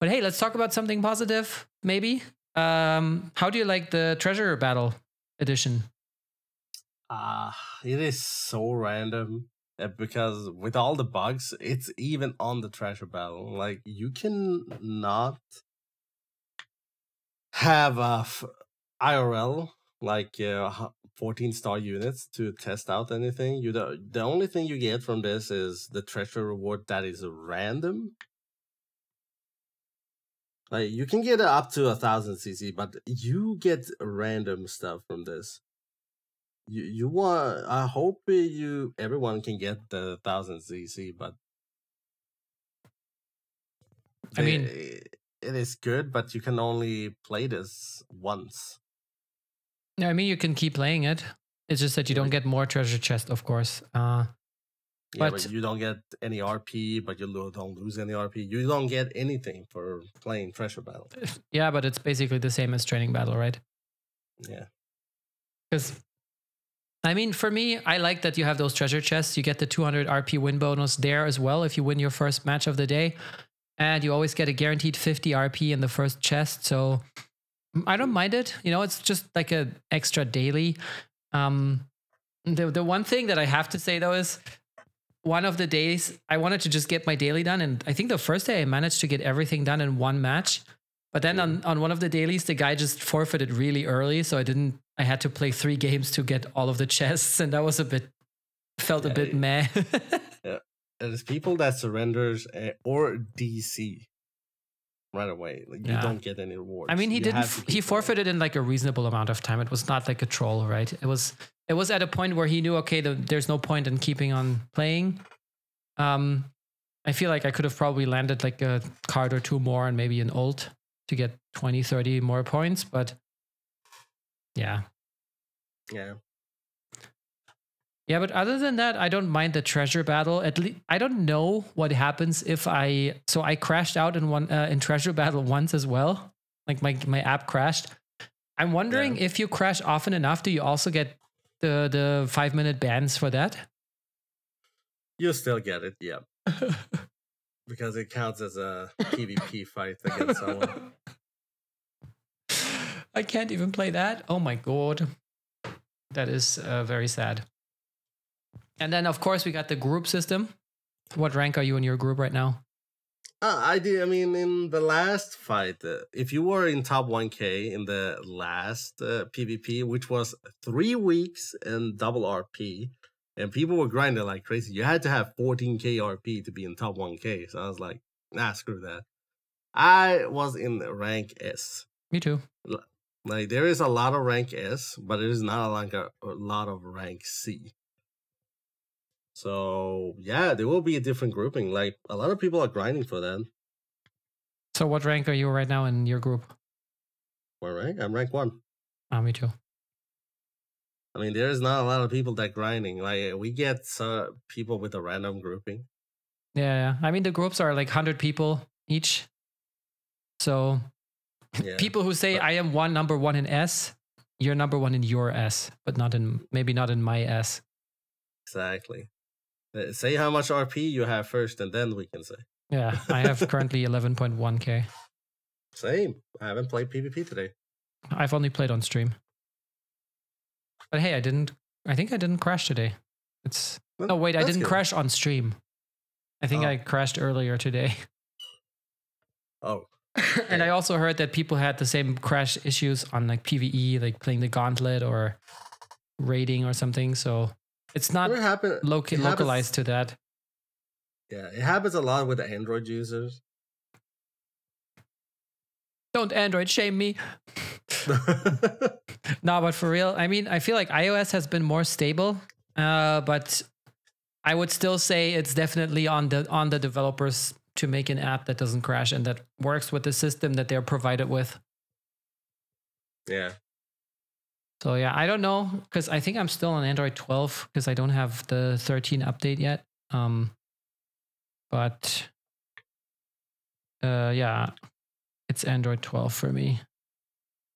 But hey, let's talk about something positive, maybe. Um, how do you like the treasure battle edition? Ah, it is so random uh, because with all the bugs, it's even on the treasure battle. Like you can not have a f- IRL like uh, 14 star units to test out anything. You do, the only thing you get from this is the treasure reward that is random. Like you can get up to a thousand CC, but you get random stuff from this. You you want? I hope you everyone can get the thousand CC, but I mean- they- it is good, but you can only play this once. I mean, you can keep playing it. It's just that you don't get more treasure chest, of course. Uh, Yeah, But- but you don't get any RP, but you don't lose any RP. You don't get anything for playing treasure battle. yeah, but it's basically the same as training battle, right? Yeah, Because, I mean, for me, I like that you have those treasure chests. You get the 200 RP win bonus there as well if you win your first match of the day. And you always get a guaranteed 50 RP in the first chest. So I don't mind it. You know, it's just like a extra daily. Um, the, the one thing that I have to say though is one of the days I wanted to just get my daily done. And I think the first day I managed to get everything done in one match. But then on, on one of the dailies, the guy just forfeited really early. So I didn't, I had to play three games to get all of the chests. And that was a bit, felt a Yeah, bit yeah. meh. there's people that surrenders uh, or DC right away. Like you don't get any rewards. I mean, he You didn't, f- he forfeited in like a reasonable amount of time. It was not like a troll, right? It was, it was at a point where he knew, okay, the, there's no point in keeping on playing. Um, I feel like I could have probably landed like a card or two more and maybe an ult to get 20, 30 more points. But yeah, Yeah, Yeah, but other than that, I don't mind the treasure battle. At least I don't know what happens if I. So I crashed out in one uh, in treasure battle once as well. Like my my app crashed. I'm wondering Yeah. if you crash often enough, do you also get the the five minute bans for that? you still get it. Yeah, because it counts as a PvP fight against someone. I can't even play that. Oh my god, that is uh, very sad. And then of course we got the group system. What rank are you in your group right now? Uh, I did. I mean, in the last fight, uh, if you were in top 1K in the last uh, PvP, which was three weeks and double RP, and people were grinding like crazy, you had to have 14K RP to be in top 1K. So I was like, nah, screw that. I was in rank S. Me too. Like there is a lot of rank S, but there is not like a, a lot of rank C. So yeah, there will be a different grouping. Like a lot of people are grinding for that. So what rank are you right now in your group? What rank? I'm rank one. Ah, me too. I mean, there is not a lot of people that grinding. Like we get uh, people with a random grouping. Yeah, yeah. I mean, the groups are like 100 people each. So Yeah. people who say, I am one number one in S, you're number one in your S, but not in, maybe not in my S. exactly. Uh, Say how much RP you have first, and then we can say. Yeah, I have currently 11.1K. Same. I haven't played PvP today. I've only played on stream. But hey, I didn't, I think I didn't crash today. It's, Well, no, wait, I didn't good. crash on stream. I think Oh. I crashed earlier today. Oh, and I also heard that people had the same crash issues on like PVE, like playing the gauntlet or raiding or something. So it's not it happen- loca- it happens- localized to that. Yeah, it happens a lot with the Android users. Don't Android shame me. No, but for real, I mean, I feel like iOS has been more stable, uh, but I would still say it's definitely on the on the developers to make an app that doesn't crash and that works with the system that they're provided with. yeah. So yeah, I don't know because I think I'm still on Android 12 because I don't have the 13 update yet. Um, but uh, yeah, it's Android 12 for me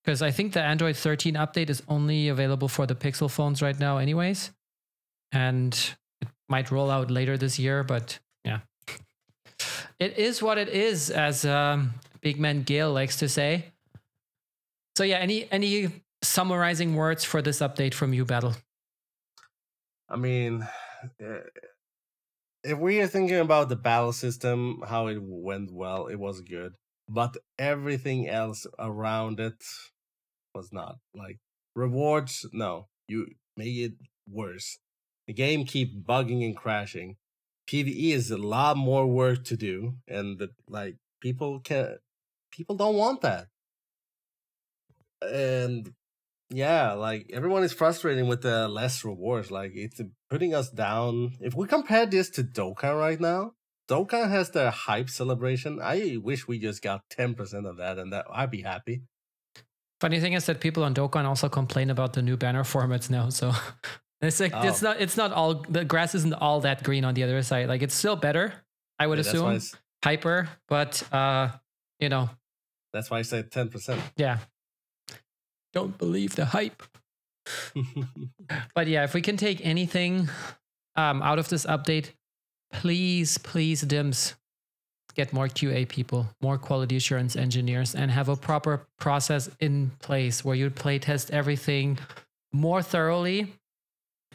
because I think the Android 13 update is only available for the Pixel phones right now, anyways, and it might roll out later this year. But yeah, it is what it is, as um, Big Man Gale likes to say. So yeah, any any summarizing words for this update from you, Battle? I mean, eh, if we are thinking about the battle system, how it went well, it was good, but everything else around it was not. Like rewards, no, you make it worse. The game keep bugging and crashing. PVE is a lot more work to do, and the, like people can people don't want that. And yeah, like everyone is frustrating with the less rewards. Like it's putting us down. If we compare this to Dokkan right now, Dokkan has their hype celebration. I wish we just got ten percent of that, and that I'd be happy. Funny thing is that people on Dokkan also complain about the new banner formats now. So it's like oh. it's not it's not all the grass isn't all that green on the other side. Like it's still better, I would yeah, assume, hyper, but uh, you know. That's why I said ten percent. Yeah, don't believe the hype. but yeah, if we can take anything um, out of this update, please, please, Dimps, get more QA people, more quality assurance engineers, and have a proper process in place where you play test everything more thoroughly.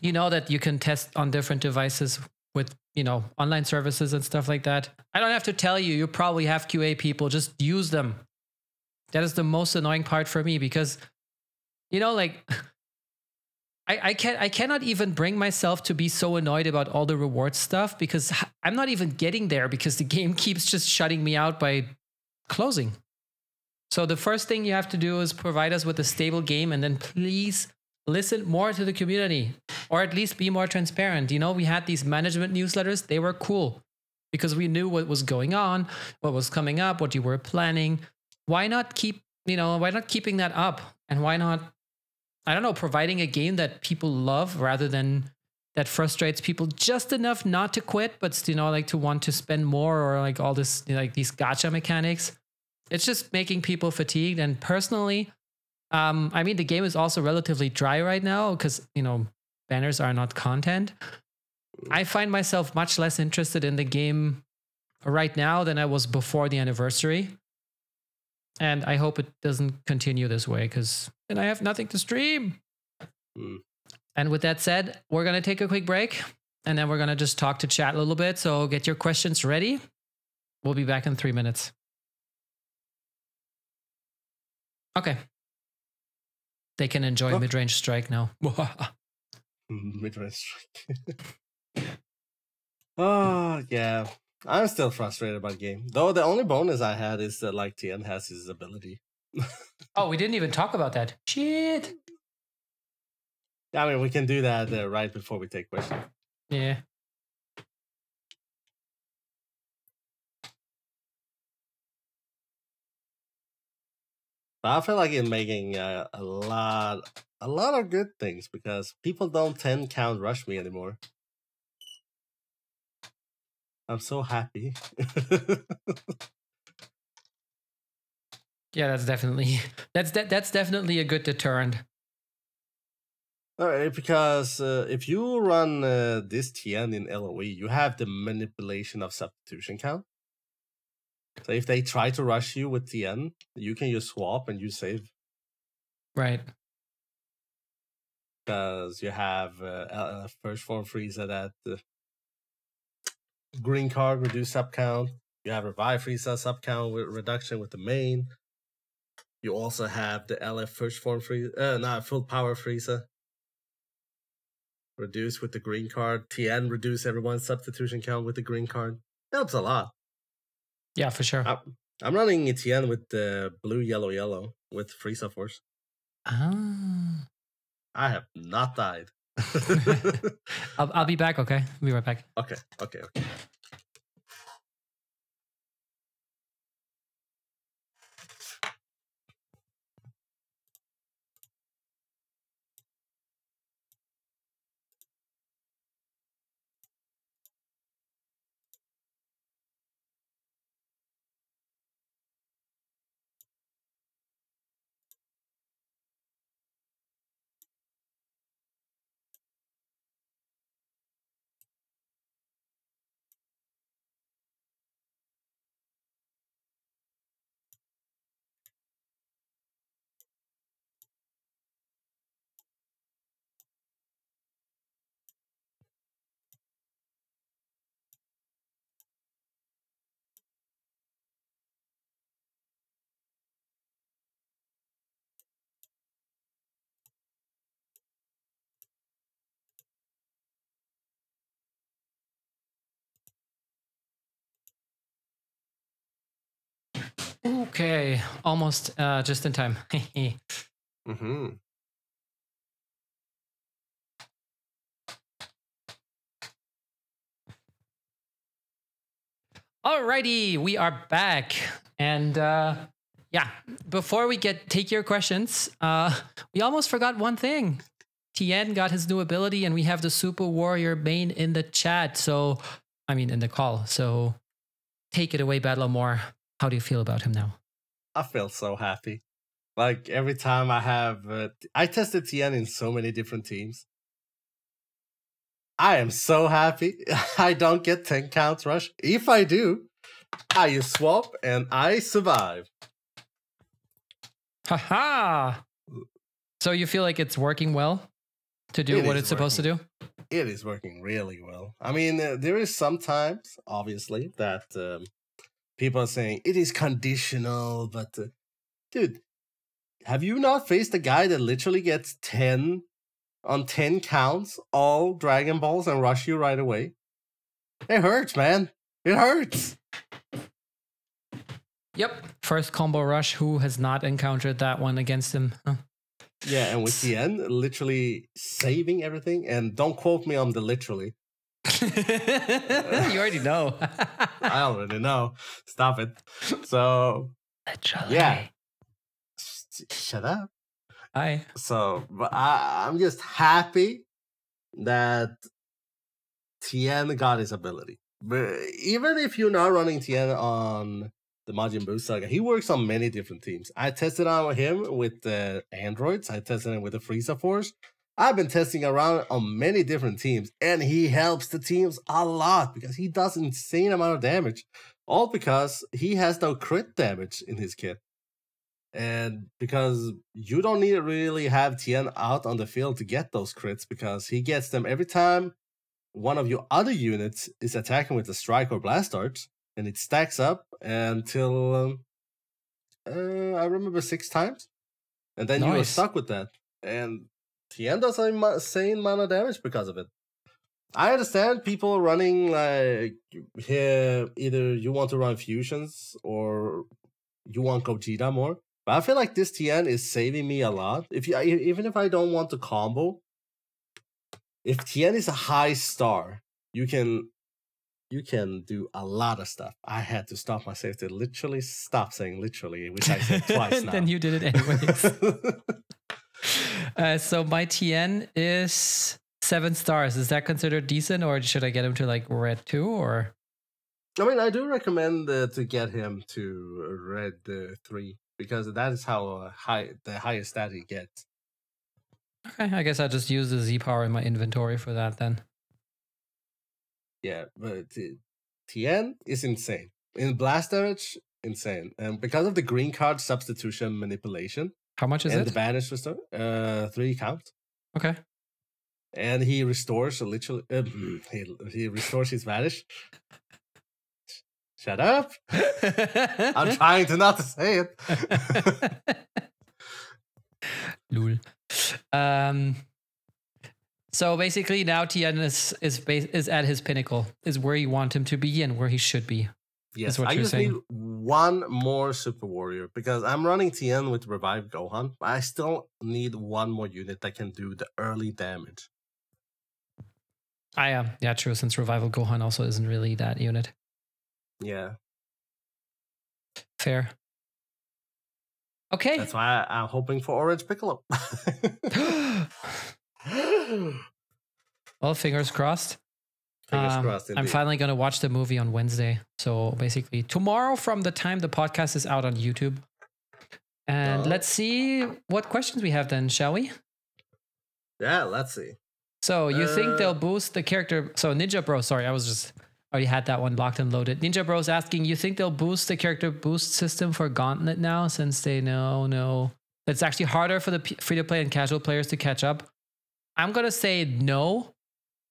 You know that you can test on different devices with you know online services and stuff like that. I don't have to tell you, you probably have QA people. Just use them. That is the most annoying part for me because you know, like I, I can I cannot even bring myself to be so annoyed about all the reward stuff because I'm not even getting there because the game keeps just shutting me out by closing. So the first thing you have to do is provide us with a stable game and then please listen more to the community or at least be more transparent. You know, we had these management newsletters, they were cool because we knew what was going on, what was coming up, what you were planning. Why not keep, you know, why not keeping that up? And why not I don't know, providing a game that people love rather than that frustrates people just enough not to quit, but you know, like to want to spend more or like all this, you know, like these gacha mechanics. It's just making people fatigued. And personally, um, I mean, the game is also relatively dry right now because you know banners are not content. I find myself much less interested in the game right now than I was before the anniversary. And I hope it doesn't continue this way because then I have nothing to stream. Mm. And with that said, we're going to take a quick break and then we're going to just talk to chat a little bit. So get your questions ready. We'll be back in three minutes. Okay. They can enjoy oh. mid range strike now. mid range strike. oh, yeah. I'm still frustrated about the game. Though the only bonus I had is that like Tien has his ability. Oh, we didn't even talk about that. Shit. I mean, we can do that uh, right before we take questions. Yeah. I feel like in making uh, a lot, a lot of good things because people don't 10 count rush me anymore. I'm so happy. yeah, that's definitely that's that, that's definitely a good deterrent. All right, because uh, if you run uh, this Tien in LOE, you have the manipulation of substitution count. So if they try to rush you with Tien, you can just swap and you save. Right. Because you have uh, first form Frieza that uh, green card reduce sub count. You have revive Frieza sub count with reduction with the main. You also have the LF first form free, uh, not full power Frieza. Reduce with the green card. Tien reduce everyone's substitution count with the green card. Helps a lot. Yeah, for sure. I, am running Tien with the blue, yellow, yellow with Frieza Force. Ah. I have not died. I'll, I'll be back. Okay. I'll be right back. Okay. Okay. Okay. Okay, almost uh, just in time. Mm-hmm. Alrighty, we are back. And uh, yeah, before we get take your questions, uh, we almost forgot one thing. Tien got his new ability, and we have the Super Warrior main in the chat. So, I mean, in the call. So, take it away, Battlemore. How do you feel about him now? I feel so happy. Like every time I have, uh, I tested Tien in so many different teams. I am so happy I don't get 10 counts rush. If I do, I use swap and I survive. Haha. So you feel like it's working well to do It what it's supposed to do? It is working really well. I mean, uh, there is sometimes, obviously, that um, people are saying it is conditional, but uh, dude, have you not faced a guy that literally gets 10 on 10 counts, all Dragon Balls, and rush you right away? It hurts, man. It hurts. Yep. First combo rush. Who has not encountered that one against him? Huh. Yeah, and with the end, literally saving everything. And don't quote me on the literally. you already know. I already know. Stop it. So, Literally. Yeah. sh- shut up. Hi. So, but I, I'm just happy that Tien got his ability. But even if you're not running Tien on the Majin Buu saga, he works on many different teams. I tested on him with the androids. I tested him with the Frieza Force. I've been testing around on many different teams, and he helps the teams a lot because he does insane amount of damage. All because he has no crit damage in his kit. And because you don't need to really have Tien out on the field to get those crits because he gets them every time one of your other units is attacking with a strike or blast dart, and it stacks up until um, uh, I remember six times, and then you are stuck with that. And Tien does an insane amount of damage because of it. I understand people running like here. Either you want to run fusions or you want Gogeta more. But I feel like this Tien is saving me a lot. If you even if I don't want to combo, if Tien is a high star, you can you can do a lot of stuff. I had to stop myself to literally stop saying literally, which I said twice now. then you did it anyways. uh, so my Tien is seven stars. Is that considered decent, or should I get him to like red two? Or I mean, I do recommend uh, to get him to red uh, three because that is how uh, high the highest stat he gets. okay, I guess I'll just use the Z power in my inventory for that then. Yeah, but Tien is insane in blast damage. Insane, and because of the green card substitution manipulation How much is and it? the vanish restore, uh, three count, okay. and he restores literally. Uh, he he restores his vanish. Shut up! I'm trying to not to say it. Lul. Um. So basically, now Tien is is is at his pinnacle, is where you want him to be and where he should be. Yes, what I you're just saying. need one more Super Warrior because I'm running Tien with Revive Gohan, but I still need one more unit that can do the early damage. I am. yeah, true. Since Revival Gohan also isn't really that unit. Yeah, Fair. Okay. that's why I, I'm hoping for Orange Piccolo. well, fingers crossed. Fingers Um, crossed. I'm finally going to watch the movie on Wednesday. So basically, tomorrow from the time the podcast is out on YouTube. And Oh. let's see what questions we have then, shall we? Yeah, let's see. So you think Uh, they'll boost the character? So Ninja Bro, sorry, I was just already had that one locked and loaded. Ninja Bro's asking, you think they'll boost the character boost system for Gauntlet now, since they know no, it's actually harder for the free to play and casual players to catch up. I'm gonna say no,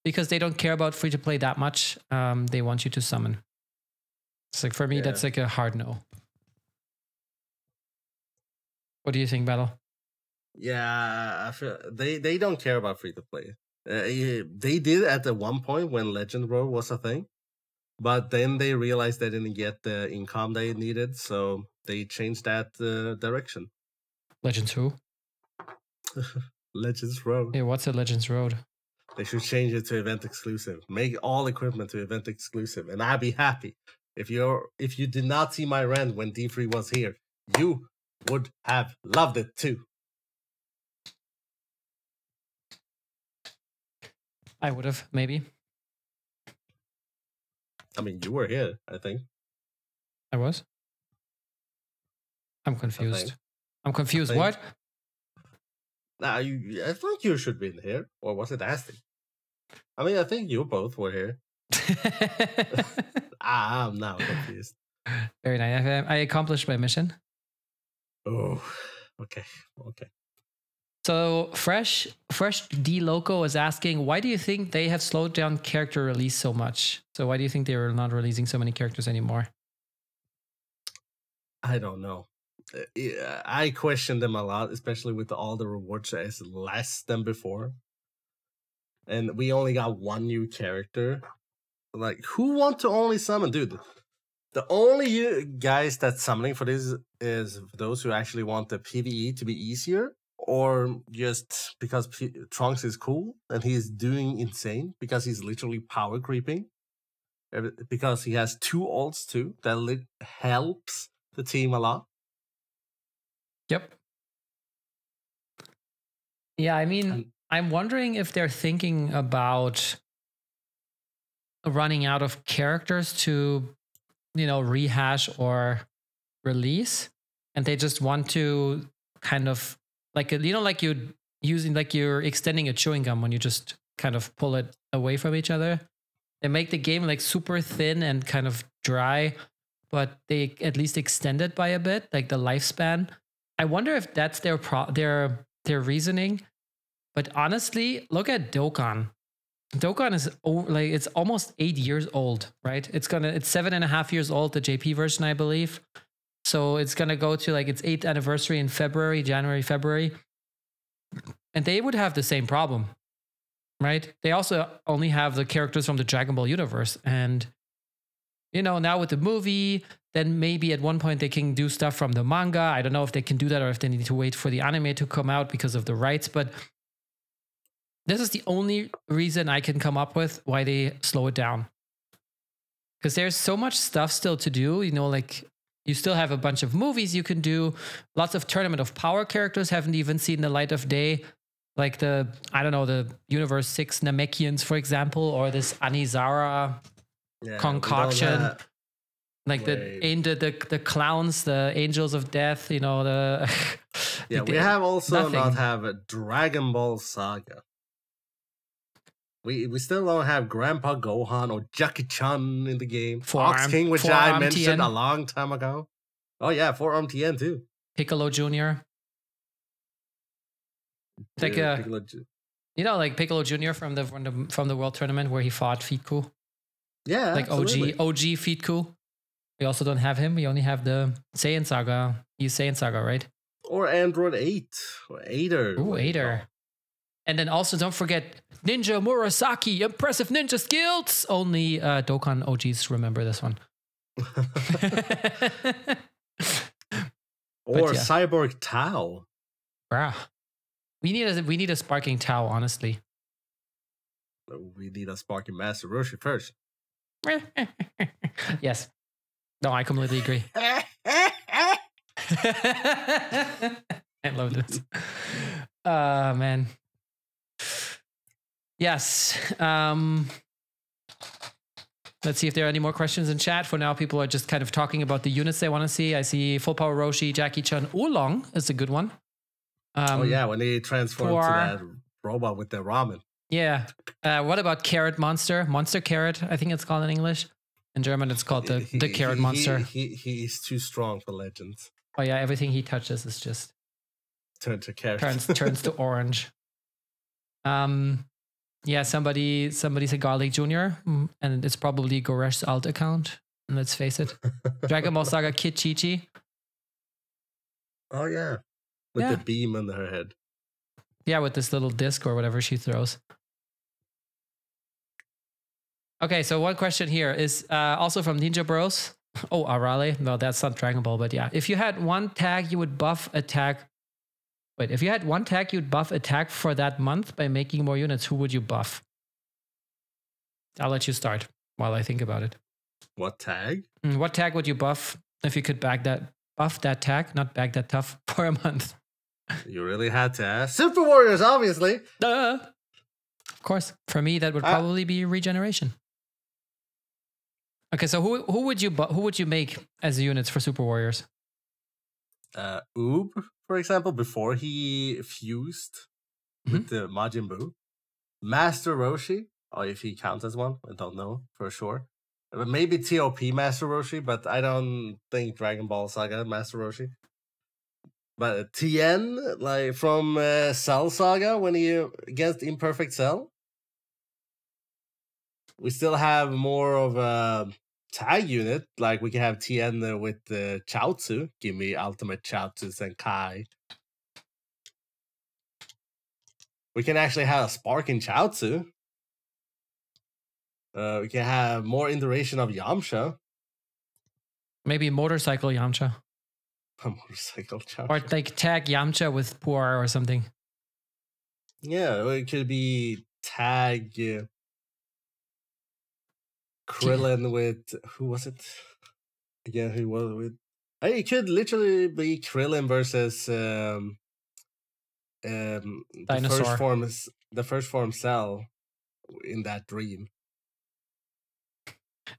because they don't care about free to play that much. Um, they want you to summon. It's like for me, Yeah. that's like a hard no. What do you think, Battle? Yeah, I feel they they don't care about free to play. Uh, they did at the one point when Legend Road was a thing, but then they realized they didn't get the income they needed, so they changed that uh, direction. Legends who? Legends Road. Yeah, what's a Legends Road? They should change it to event exclusive. Make all equipment to event exclusive, and I'd be happy. If you're if you did not see my rant when D3 was here, you would have loved it too. I would have maybe. I mean, you were here, I think. I was. I'm confused. I'm confused. What? Nah, you. I think you should be in here, or was it Asti? I mean, I think you both were here. Ah, I'm now confused. Very nice. I, I accomplished my mission. Oh, okay, okay. So fresh, fresh D Loco is asking, why do you think they have slowed down character release so much? So why do you think they are not releasing so many characters anymore? I don't know. Uh, I question them a lot, especially with all the rewards as less than before. And we only got one new character. Like, who want to only summon, dude? The only guys that's summoning for this is those who actually want the PVE to be easier, or just because P- Trunks is cool and he's doing insane because he's literally power creeping. Because he has two ults too that helps the team a lot. Yep. Yeah, I mean, I'm wondering if they're thinking about running out of characters to, you know, rehash or release, and they just want to kind of like you know, like you using like you're extending a chewing gum when you just kind of pull it away from each other. They make the game like super thin and kind of dry, but they at least extend it by a bit, like the lifespan. I wonder if that's their pro- their their reasoning. But honestly, look at Dokkan. Dokkan is o- like it's almost eight years old, right? It's gonna it's seven and a half years old, the JP version, I believe. So it's gonna go to like its eighth anniversary in February, January, February, and they would have the same problem, right? They also only have the characters from the Dragon Ball universe, and you know now with the movie, then maybe at one point they can do stuff from the manga. I don't know if they can do that or if they need to wait for the anime to come out because of the rights, but this is the only reason I can come up with why they slow it down. Because there's so much stuff still to do, you know, like you still have a bunch of movies you can do. Lots of Tournament of Power characters haven't even seen the light of day. Like the, I don't know, the Universe 6 Namekians, for example, or this Anilaza Yeah, Concoction. like the, the the the clowns, the angels of death, you know the. Yeah, the- we have also nothing. not have a Dragon Ball Saga. We we still don't have Grandpa Gohan or Jackie Chan in the game. Fox Forearm- King, which I mentioned Tien. a long time ago. Oh yeah, Forearm Tien too. Piccolo Junior. Like Dude, uh, Piccolo Ju- you know, like Piccolo Junior from the from the from the World Tournament where he fought Feetku, yeah, like absolutely. OG OG Feetku. We also don't have him. We only have the Saiyan Saga. He's Saiyan Saga, right? or Android Eight or Eighter. Ooh, Eighter. And then also don't forget Ninja Murasaki, impressive ninja skills. Only uh, Dokkan OGs remember this one. or yeah. Cyborg Tao. Bruh. We need a we need a sparking Tao, honestly. We need a Sparking Master Roshi first. yes. No, I completely agree. I love this. Uh man. Yes. Um Let's see if there are any more questions in chat. For now, people are just kind of talking about the units they want to see. I see Full Power Roshi, Jackie Chan, Oolong is a good one. Um, oh yeah, when they transform for- to that robot with the ramen. Yeah. Uh, what about Carrot Monster? Monster Carrot, I think it's called in English. In German, it's called the, He- the Carrot he- Monster. He, he is too strong for legends. oh, yeah. Everything he touches is just Turn to carrot. turns turns to orange. Um, yeah. Somebody somebody said Garlic Junior, mm, and it's probably Goresh's alt account. And let's face it, Dragon Ball Saga Kid Chi Chi. oh yeah, with Yeah. the beam on her head. Yeah, with this little disc or whatever she throws. Okay, so one question here is uh, also from Ninja Bros. Oh, Arale. No, that's not Dragon Ball, but yeah. If you had one tag, you would buff attack. Wait, if you had one tag, you'd buff attack for that month by making more units. Who would you buff? I'll let you start while I think about it. What tag? Mm, What tag would you buff if you could bag that buff that tag, not bag that tough for a month? You really had to ask. Super Warriors, obviously. Duh. Of course, for me that would Ah. probably be regeneration. Okay, so who who would you bu- who would you make as units for Super Warriors? Uh, Oob, for example, before he fused with the Majin Buu. Master Roshi. or if he counts as one, I don't know for sure. Uh, Maybe TOP Master Roshi, but I don't think Dragon Ball Saga Master Roshi. But Tien, like from uh, Cell Saga, when he uh, against Imperfect Cell, we still have more of a tag unit. Like we can have Tien with uh, Chaozu. Give me Ultimate Chaozu Zenkai. We can actually have a Sparking Chaozu. Uh, we can have more iteration of Yamcha. Maybe motorcycle Yamcha A motorcycle Chaozu. or like tag Yamcha with Puar or something. Yeah, it could be tag Krillin with who was it? Again, who was it with? It could literally be Krillin versus um, um, the Dinosaur. first form is the first form cell in that dream.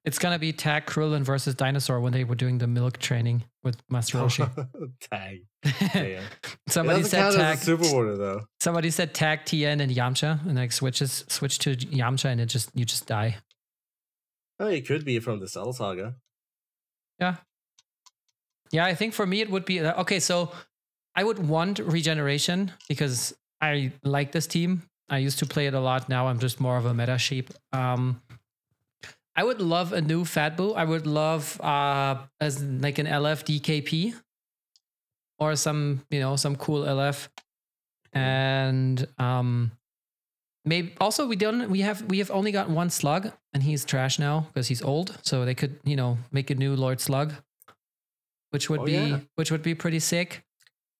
It's gonna be tag Krillin versus Dinosaur when they were doing the milk training with Master Roshi. tag. Yeah. somebody said tag. super warrior though. Somebody said tag Tien and Yamcha, and like switches switch to Yamcha, and it just you just die. Mean, it could be from the Cell Saga. Yeah, Yeah, I think for me it would be uh, okay. So I would want regeneration because I like this team. I used to play it a lot. Now I'm just more of a meta sheep. Um, I would love a new Fat Buu. I would love uh as like an LF DKP or some you know some cool LF, and um maybe also we don't we have we have only got one slug and he's trash now because he's old. So they could you know make a new Lord Slug which would Oh, be yeah. which would be pretty sick.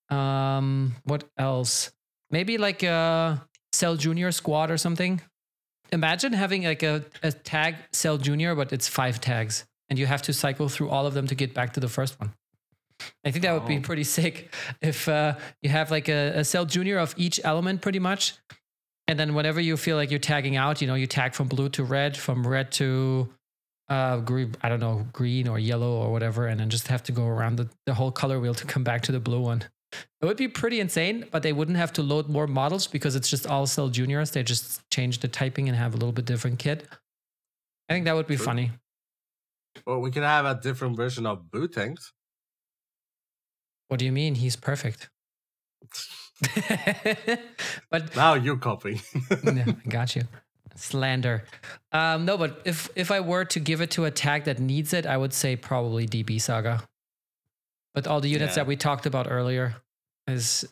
Um, what else? Maybe like a Cell Junior squad or something. Imagine having like a, a tag Cell Junior, but it's five tags, and you have to cycle through all of them to get back to the first one. I think that would be pretty sick if uh, you have like a, a Cell Junior of each element, pretty much. And then whenever you feel like you're tagging out, you know, you tag from blue to red, from red to uh green i don't know green or yellow or whatever and then just have to go around the, the whole color wheel to come back to the blue one. It would be pretty insane but they wouldn't have to load more models because it's just all cell juniors. They just change the typing and have a little bit different kit. I think that would be True. funny. Or we can have a different version of Buutenks. what do you mean? He's perfect but Now you're copying. no, I got you. Slander. Um, no, but if if I were to give it to a tag that needs it, I would say probably DB Saga. But all the units Yeah. that we talked about earlier is,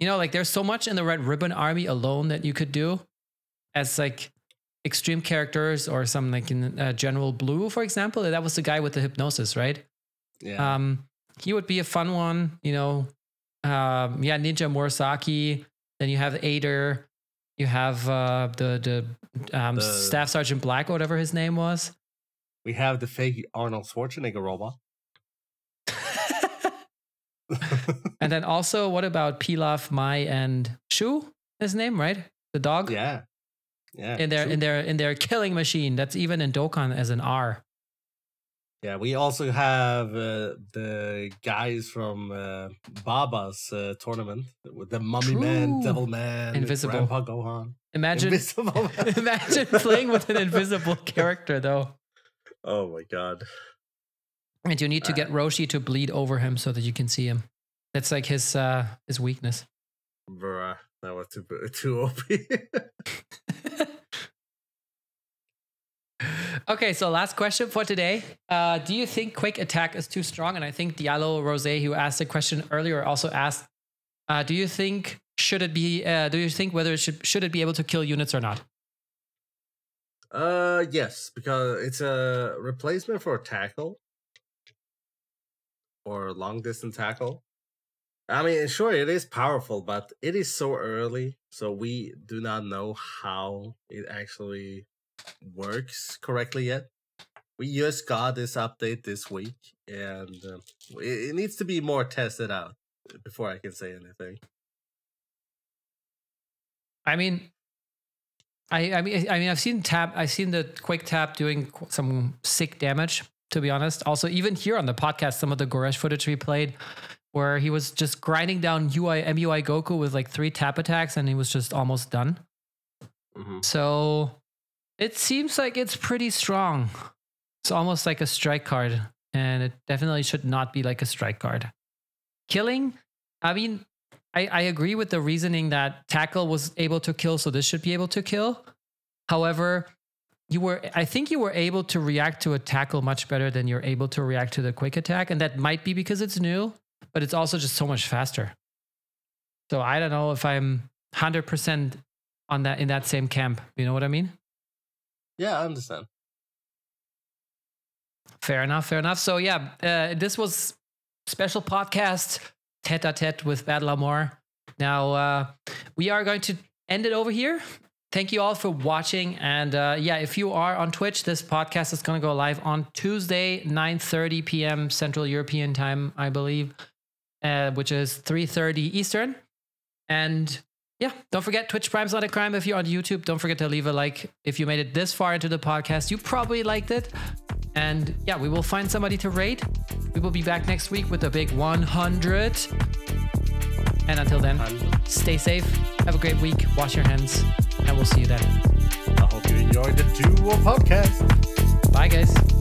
you know, like there's so much in the Red Ribbon Army alone that you could do, as like extreme characters or some like in uh, General Blue, for example. That was the guy with the hypnosis, right? yeah. Um, he would be a fun one, you know. Um, yeah, Ninja Murasaki. Then you have Eighter. You have uh, the the, um, The- Staff Sergeant Black, or whatever his name was. we have the fake Arnold Schwarzenegger robot. and then also, what about Pilaf, Mai, and Shu? His name, right? The dog. yeah. Yeah. In their true. in their in their killing machine. That's even in Dokkan as an R. Yeah, we also have uh, the guys from uh, Baba's uh, tournament with the Mummy Man, Devil Man, Invisible. Grandpa Gohan. Imagine Invisible imagine playing with an invisible character though. oh my god. And you need to get Roshi to bleed over him so that you can see him. That's like his uh his weakness. Bruh, that was too, too OP. okay, so last question for today. Uh, do you think quick attack is too strong? And I think Diallo Rose, who asked the question earlier, also asked, uh, do you think should it be? Uh, do you think whether it should should it be able to kill units or not? uh, yes, because it's a replacement for tackle. or long distance tackle. I mean, sure, it is powerful, but it is so early, so we do not know how it actually works correctly yet. We just got this update this week, and uh, it, it needs to be more tested out before I can say anything. I mean, I I mean I mean I've seen tap I've seen the quick tap doing some sick damage. To be honest, also even here on the podcast, some of the Goresh footage we played, where he was just grinding down UI MUI Goku with like three tap attacks, and he was just almost done. hmm So it seems like it's pretty strong. It's almost like a strike card, and it definitely should not be like a strike card. Killing, I mean, I, I agree with the reasoning that tackle was able to kill, so this should be able to kill. However, you were I think you were able to react to a tackle much better than you're able to react to the quick attack, and that might be because it's new, but it's also just so much faster. So I don't know if I'm hundred percent on that in that same camp. You know what I mean? Yeah, I understand. Fair enough. Fair enough. So yeah, uh, this was special podcast tete a tete with Battle Amore. Now uh, we are going to end it over here. Thank you all for watching, and uh, yeah, if you are on Twitch, this podcast is going to go live on Tuesday, 9:30 p.m. Central European Time, I believe, uh, which is 3:30 Eastern. And yeah, don't forget Twitch Prime's not a crime. If you're on YouTube, don't forget to leave a like. If you made it this far into the podcast, you probably liked it. And yeah, we will find somebody to rate. We will be back next week with a big 100. And until then, stay safe. Have a great week. Wash your hands. And we'll see you then. I hope you enjoyed the Duo podcast. Bye, guys.